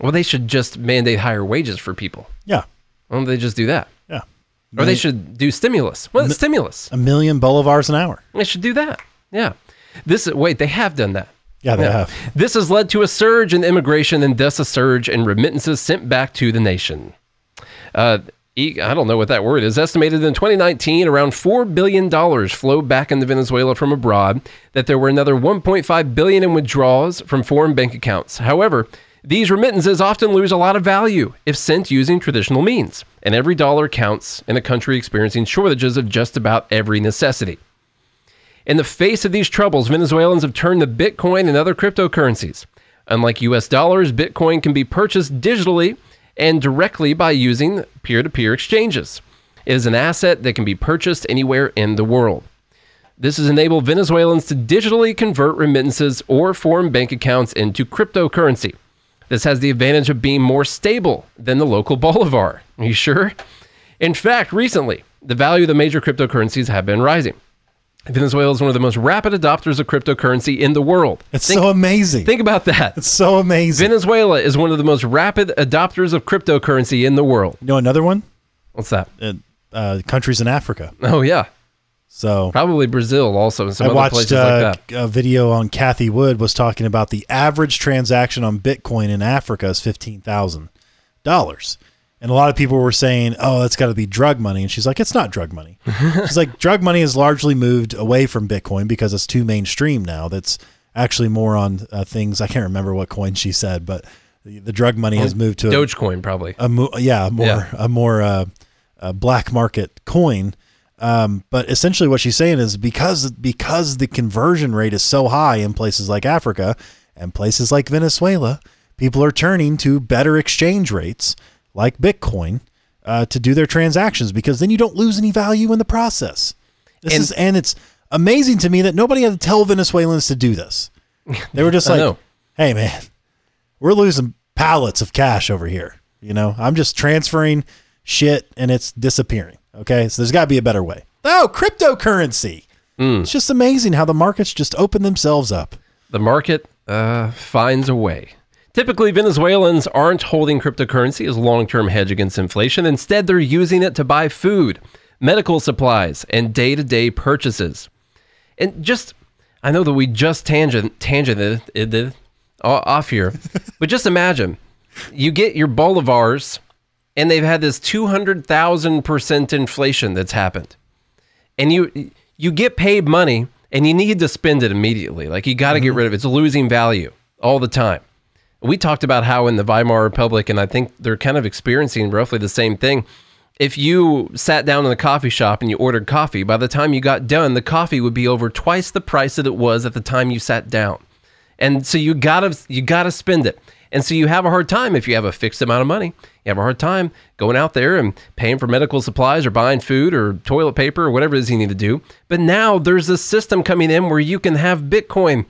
Well, they should just mandate higher wages for people. Yeah, Why don't they just do that? yeah. Or they should do stimulus. Well, stimulus. A million bolivars an hour. They should do that. Yeah. This wait, they have done that. Yeah, they Yeah. have. This has led to a surge in immigration and thus a surge in remittances sent back to the nation. Uh, I don't know what that word is. Estimated in 2019, around $4 billion flowed back into Venezuela from abroad, that there were another 1.5 billion in withdrawals from foreign bank accounts. However, these remittances often lose a lot of value if sent using traditional means, and every dollar counts in a country experiencing shortages of just about every necessity. In the face of these troubles, Venezuelans have turned to Bitcoin and other cryptocurrencies. Unlike US dollars, Bitcoin can be purchased digitally and directly by using peer to peer exchanges. It is an asset that can be purchased anywhere in the world. This has enabled Venezuelans to digitally convert remittances or foreign bank accounts into cryptocurrency. This has the advantage of being more stable than the local bolivar. Are you sure? In fact, recently, the value of the major cryptocurrencies have been rising. Venezuela is one of the most rapid adopters of cryptocurrency in the world. It's think, so amazing. think about that. it's so amazing. Venezuela is one of the most rapid adopters of cryptocurrency in the world. you know another one? What's that? Uh, uh, countries in Africa. Oh yeah, So probably Brazil also and some I other watched places uh, like that. a video on Cathie Wood was talking about the average transaction on Bitcoin in Africa is fifteen thousand dollars, and a lot of people were saying, "Oh, that's got to be drug money," and she's like, "It's not drug money." she's like, "Drug money has largely moved away from Bitcoin because it's too mainstream now. That's actually more on uh, things. I can't remember what coin she said, but the, the drug money has moved to a, Dogecoin probably. a mo- yeah, a more Yeah. a more uh, a black market coin. Um, but essentially, what she's saying is because because the conversion rate is so high in places like Africa and places like Venezuela, people are turning to better exchange rates like Bitcoin uh, to do their transactions because then you don't lose any value in the process. This And- is and it's amazing to me that nobody had to tell Venezuelans to do this. They were just like, "Hey, man, we're losing pallets of cash over here. You know, I'm just transferring shit and it's disappearing. Okay. So there's got to be a better way. Oh, cryptocurrency. Hmm. It's just amazing how the markets just open themselves up. The market uh, finds a way. Typically, Venezuelans aren't holding cryptocurrency as a long term hedge against inflation. Instead, they're using it to buy food, medical supplies, and day to day purchases. And just, I know that we just tangent, tangented off here, but just imagine you get your bolivars and they've had this 200,000% inflation that's happened and you you get paid money and you need to spend it immediately. Like you got to get mm-hmm. rid of it. It's losing value all the time. We talked about how in the Weimar Republic, and I think they're kind of experiencing roughly the same thing. If you sat down in a coffee shop and you ordered coffee, by the time you got done, the coffee would be over twice the price that it was at the time you sat down. And so you gotta you gotta spend it. And so you have a hard time if you have a fixed amount of money. You have a hard time going out there and paying for medical supplies or buying food or toilet paper or whatever it is you need to do. But now there's a system coming in where you can have Bitcoin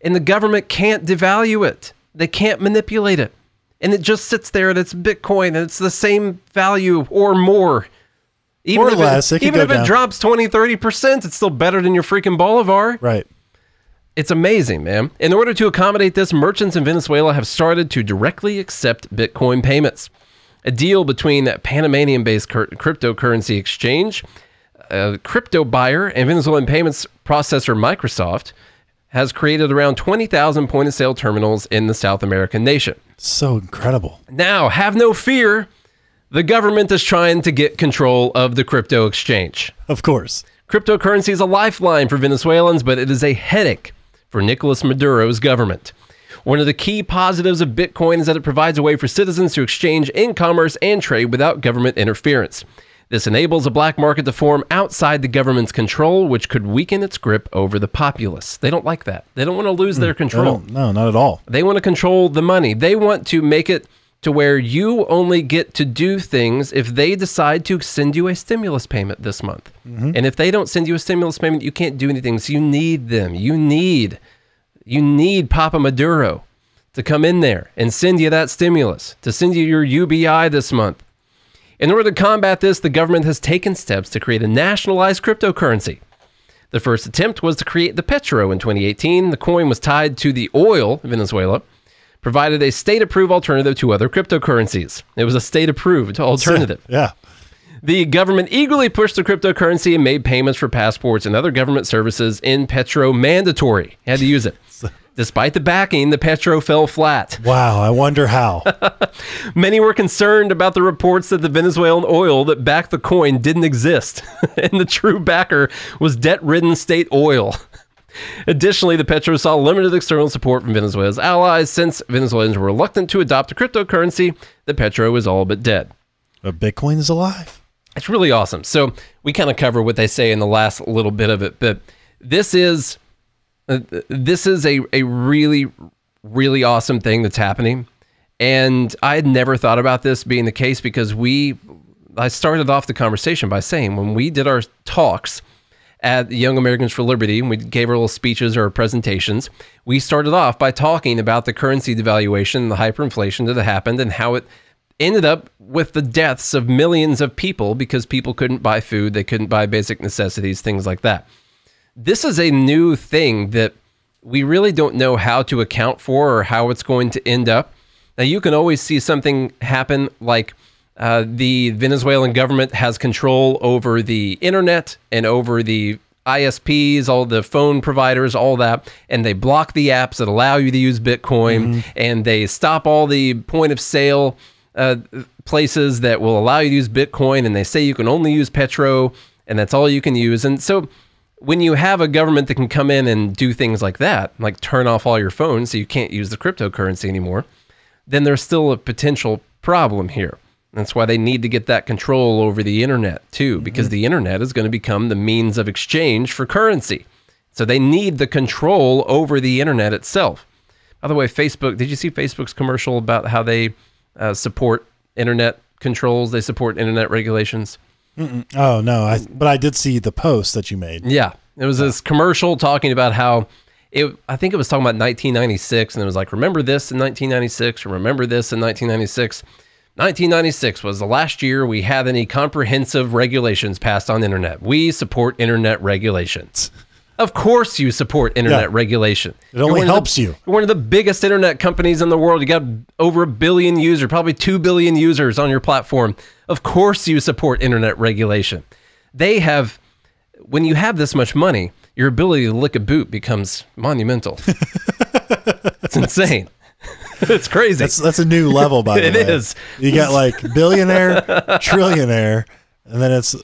and the government can't devalue it. They can't manipulate it. And it just sits there and it's Bitcoin and it's the same value or more. Even Or if less, it It, even if down. it drops 20, 30%, it's still better than your freaking Bolivar. Right. It's amazing, man. In order to accommodate this, merchants in Venezuela have started to directly accept Bitcoin payments. A deal between that Panamanian based cryptocurrency exchange, a Cryptobuyer, and Venezuelan payments processor Megasoft has created around 20,000 point of sale terminals in the South American nation. So incredible. Now, have no fear. The government is trying to get control of the crypto exchange. Of course. Cryptocurrency is a lifeline for Venezuelans, but it is a headache for Nicolas Maduro's government. One of the key positives of Bitcoin is that it provides a way for citizens to exchange in commerce and trade without government interference. This enables a black market to form outside the government's control, which could weaken its grip over the populace. They don't like that. They don't want to lose hmm, their control. no, not at all. They want to control the money. They want to make it to where you only get to do things if they decide to send you a stimulus payment this month. Mm-hmm. And if they don't send you a stimulus payment, you can't do anything. So you need them. You need you need Papa Maduro to come in there and send you that stimulus, to send you your UBI this month. In order to combat this, the government has taken steps to create a nationalized cryptocurrency. The first attempt was to create the Petro in 2018. The coin was tied to the oil Venezuela, provided a state approved alternative to other cryptocurrencies. It was a state approved alternative. Yeah. The government eagerly pushed the cryptocurrency and made payments for passports and other government services in Petro mandatory. You had to use it. Despite the backing, the Petro fell flat. Wow. I wonder how. Many were concerned about the reports that the Venezuelan oil that backed the coin didn't exist, and the true backer was debt ridden state oil. Additionally, the Petro saw limited external support from Venezuela's allies since Venezuelans were reluctant to adopt a cryptocurrency. The Petro is all but dead. but Bitcoin is alive. It's really awesome. So we kind of cover what they say in the last little bit of it, but this is Uh, this is a a really really awesome thing that's happening, and I had never thought about this being the case because we I started off the conversation by saying when we did our talks at Young Americans for Liberty and we gave our little speeches or presentations, we started off by talking about the currency devaluation, the hyperinflation that happened, and how it ended up with the deaths of millions of people because people couldn't buy food, they couldn't buy basic necessities, things like that. This is a new thing that we really don't know how to account for or how it's going to end up. Now, you can always see something happen like uh, the Venezuelan government has control over the internet and over the ISPs, all the phone providers, all that, and they block the apps that allow you to use Bitcoin, and they stop all the point of sale uh, places that will allow you to use Bitcoin, and they say you can only use Petro, and that's all you can use. And so, when you have a government that can come in and do things like that, like turn off all your phones so you can't use the cryptocurrency anymore, then there's still a potential problem here. That's why they need to get that control over the internet too, because the internet is going to become the means of exchange for currency. So they need the control over the internet itself. By the way, Facebook, did you see Facebook's commercial about how they uh, support internet controls? They support internet regulations. Oh no, I but I did see the post that you made. Yeah, it was this commercial talking about how it. I think it was talking about 1996, and it was like, remember this in 1996, or remember this in 1996. 1996 was the last year we had any comprehensive regulations passed on internet. We support internet regulations. Of course, you support internet Yeah. regulation. It only of the- helps you. You're one of the biggest internet companies in the world. You got over a billion users, probably 2 billion users on your platform. Of course, you support internet regulation. They have, when you have this much money, your ability to lick a boot becomes monumental. it's insane. it's crazy. That's that's a new level, by the It way. It is. You got like billionaire, trillionaire, and then it's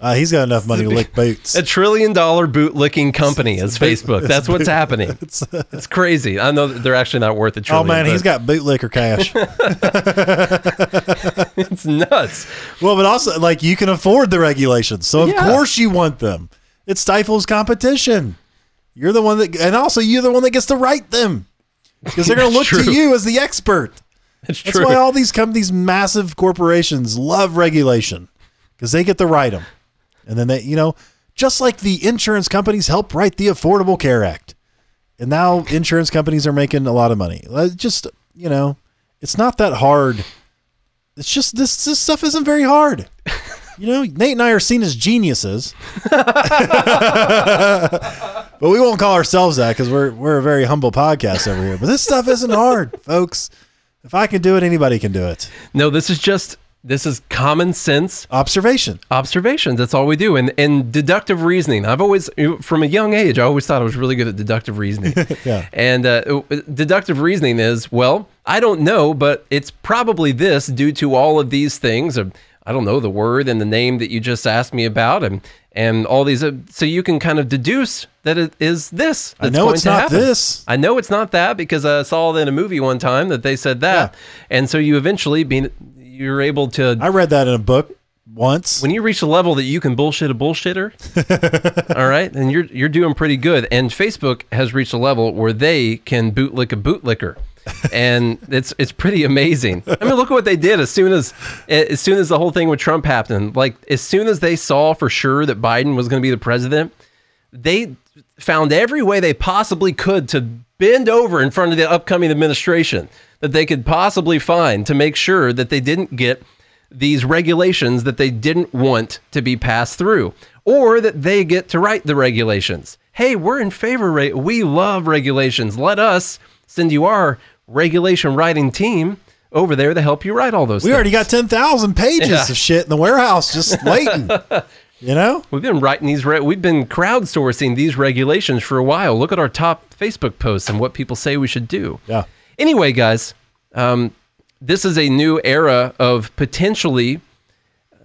uh, he's got enough money to lick boots. a trillion dollar boot licking company is Facebook. That's what's happening. It's crazy. I know they're actually not worth a trillion. Oh trillion. man, he's got bootlicker cash. it's nuts. well, but also like you can afford the regulations, so of Yeah. course you want them. It stifles competition. You're the one that, and also you're the one that gets to write them. because they're going to look True. to you as the expert. It's That's true. why all these come these massive corporations love regulation because they get to write them, and then they you know just like the insurance companies help write the Affordable Care Act, and now insurance companies are making a lot of money. Uh, Just you know, it's not that hard. It's just this this stuff isn't very hard. You know, Nate and I are seen as geniuses, but we won't call ourselves that because we're we're a very humble podcast over here. But this stuff isn't hard, folks. If I can do it, anybody can do it. no, this is just this is common sense Observation. observations. That's all we do. And and deductive reasoning. I've always, from a young age, I always thought I was really good at deductive reasoning. Yeah. And uh, deductive reasoning is, well, I don't know, but it's probably this due to all of these things. Or, I don't know the word and the name that you just asked me about, and and all these. Uh, so you can kind of deduce that it is this. I know going it's to not happen. this. I know it's not that because I saw it in a movie one time that they said that, and so you eventually being you're able to I read that in a book once. when you reach a level that you can bullshit a bullshitter, all right, then you're you're doing pretty good. And Facebook has reached a level where they can bootlick a bootlicker, and it's it's pretty amazing. I mean, look at what they did as soon as as soon as the whole thing with Trump happened. Like as soon as they saw for sure that Biden was going to be the president, they found every way they possibly could to bend over in front of the upcoming administration that they could possibly find to make sure that they didn't get these regulations that they didn't want to be passed through or that they get to write the regulations. Hey, we're in favor. We love regulations. Let us send you our regulation writing team over there to help you write all those we things. already got 10,000 pages Yeah. of shit in the warehouse just waiting. You know? We've been writing these. Re- we've been crowdsourcing these regulations for a while. Look at our top Facebook posts and what people say we should do. Yeah. Anyway, guys, um, this is a new era of potentially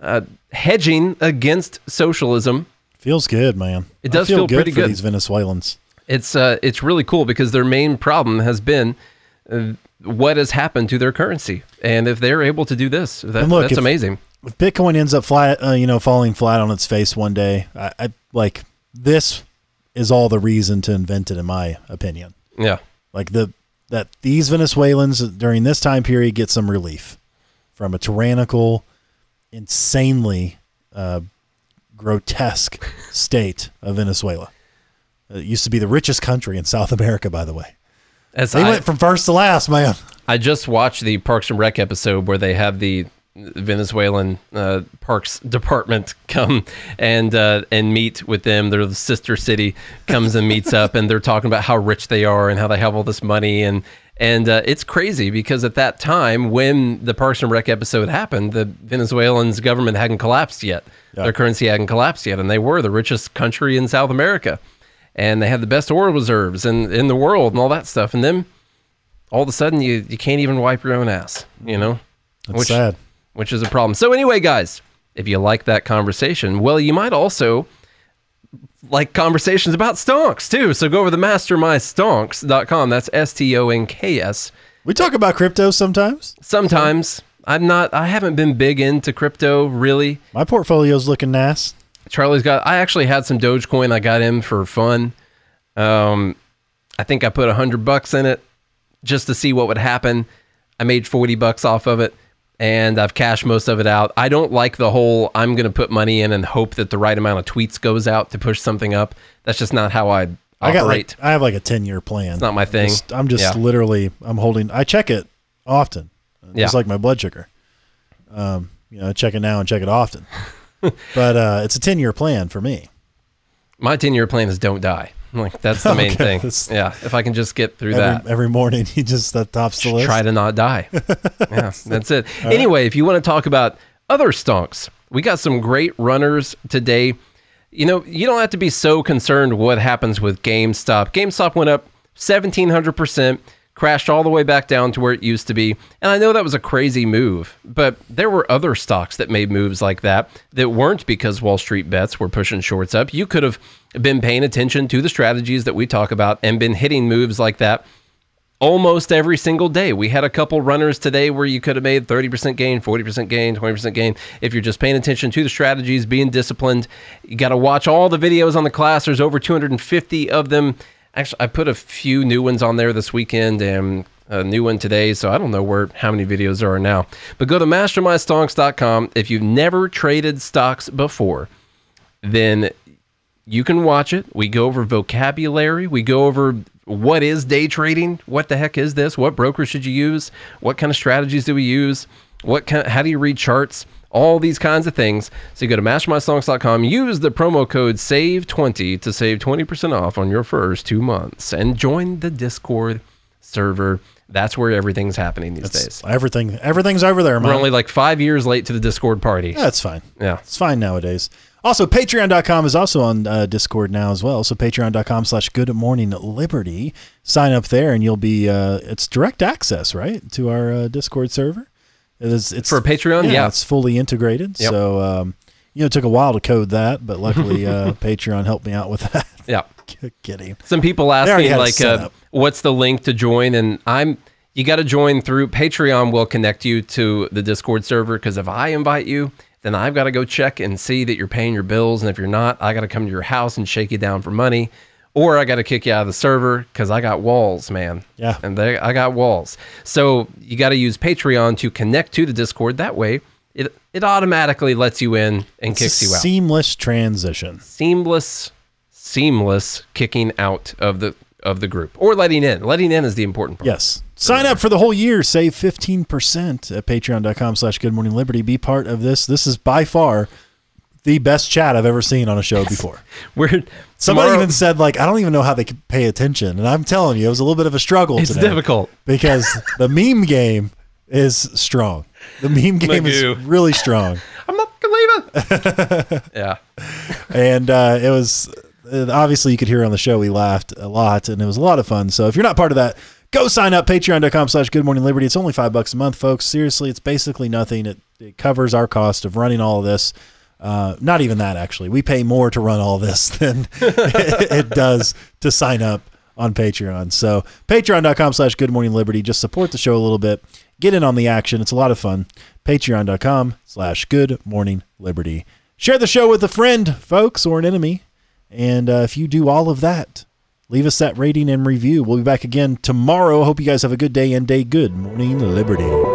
uh, hedging against socialism. Feels good, man. It does I feel good pretty for good. these Venezuelans. It's uh, it's really cool because their main problem has been uh, what has happened to their currency, and if they're able to do this, that, look, that's if- amazing. If Bitcoin ends up flat, uh, you know, falling flat on its face one day, I, I like this is all the reason to invent it, in my opinion. Yeah, Like the that these Venezuelans during this time period get some relief from a tyrannical, insanely uh, grotesque state of Venezuela. It used to be the richest country in South America, by the way. as They I, went from first to last, man. I just watched the Parks and Rec episode where they have the Venezuelan uh, Parks Department come and uh, and meet with them. Their sister city comes and meets up, and they're talking about how rich they are and how they have all this money and. And uh, it's crazy because at that time, when the Parks and Rec episode happened, the Venezuelans' government hadn't collapsed yet. Their currency hadn't collapsed yet, and they were the richest country in South America, and they had the best oil reserves in in the world and all that stuff. And then all of a sudden you, you can't even wipe your own ass, you know? That's which, sad. Which is a problem. So anyway, guys, if you like that conversation, well, you might also like conversations about stonks too. So go over to mastermystonks.com. That's S-T-O-N-K-S. We talk about crypto sometimes. Sometimes I'm not, I haven't been big into crypto really. My portfolio's looking nice. Charlie's got. I actually had some Dogecoin. I got in for fun. Um, I think I put a hundred bucks in it just to see what would happen. I made forty bucks off of it, and I've cashed most of it out. I don't like the whole I'm going to put money in and hope that the right amount of tweets goes out to push something up. That's just not how I I got operate. like I have like a ten year plan. It's not my thing. Just- I'm just Yeah. literally I'm holding. I check it often, Yeah. just like my blood sugar. Um, you know, I check it now and check it often. but uh, it's a ten year plan for me. My ten year plan is don't die. Like that's the main Okay, thing. Yeah, if I can just get through Every, that. every morning, he just that tops the list. try to not die. yeah, that's it. Anyway, if you want to talk about other stonks, we got some great runners today. You know, you don't have to be so concerned what happens with GameStop. GameStop went up 1700%, crashed all the way back down to where it used to be. And I know that was a crazy move, but there were other stocks that made moves like that that weren't because Wall Street bets were pushing shorts up. You could have been paying attention to the strategies that we talk about and been hitting moves like that almost every single day. We had a couple runners today where you could have made 30% gain, 40% gain, 20% gain. If you're just paying attention to the strategies, being disciplined, you got to watch all the videos on the class. There's over 250 of them. Actually, I put a few new ones on there this weekend and a new one today, so I don't know where how many videos there are now. But go to mastermystonks.com. If you've never traded stocks before, then you can watch it. We go over vocabulary. We go over what is day trading. What the heck is this? What broker should you use? What kind of strategies do we use? What kind, how do you read charts? All these kinds of things. So you go to mastermystonks.com, use the promo code SAVE20 to save 20% off on your first two months and join the Discord server. That's where everything's happening these days. Everything, everything's over there, man. We're only like five years late to the Discord party. it's fine. Yeah. It's fine nowadays. Also, patreon.com is also on uh, Discord now as well. So patreon.com slash good morning liberty. Sign up there and you'll be, uh, it's direct access, right? To our uh, Discord server. It is, it's For Patreon, yeah. It's fully integrated. Yep. So, um, you know, it took a while to code that, but luckily uh, Patreon helped me out with that. Yeah. Kidding. Some people ask me like, uh, "What's the link to join?" And I'm you got to join through Patreon. Will connect you to the Discord server because if I invite you, then I've got to go check and see that you're paying your bills, and if you're not, I got to come to your house and shake you down for money, or I got to kick you out of the server because I got walls, man. Yeah. and they, I got walls. So you got to use Patreon to connect to the Discord. That way, it it automatically lets you in and kicks you out Seamless transition. seamless seamless kicking out of the of the group or letting in letting in is the important part Yes. Sign up for the whole year. Save 15% at patreon.com slash good morning liberty. Be part of this. This is by far the best chat I've ever seen on a show before. we're Somebody tomorrow- even said, like, I don't even know how they could pay attention. And I'm telling you, it was a little bit of a struggle it's today difficult. because the meme game is strong. The meme game is really strong. i'm not gonna leave it. Yeah. And uh, it was uh, obviously you could hear on the show we laughed a lot and it was a lot of fun. So if you're not part of that go sign up patreon.com slash good morning liberty. It's only five bucks a month folks. Seriously it's basically nothing. It, it covers our cost of running all of this uh, not even that actually. We pay more to run all this than it, it does to sign up on patreon. So patreon.com slash good morning liberty. Just support the show a little bit. Get in on the action. It's a lot of fun. Patreon.com slash good morning liberty. Share the show with a friend folks or an enemy. And uh, if you do all of that leave us that rating and review. We'll be back again tomorrow. Hope you guys have a good day and day good morning liberty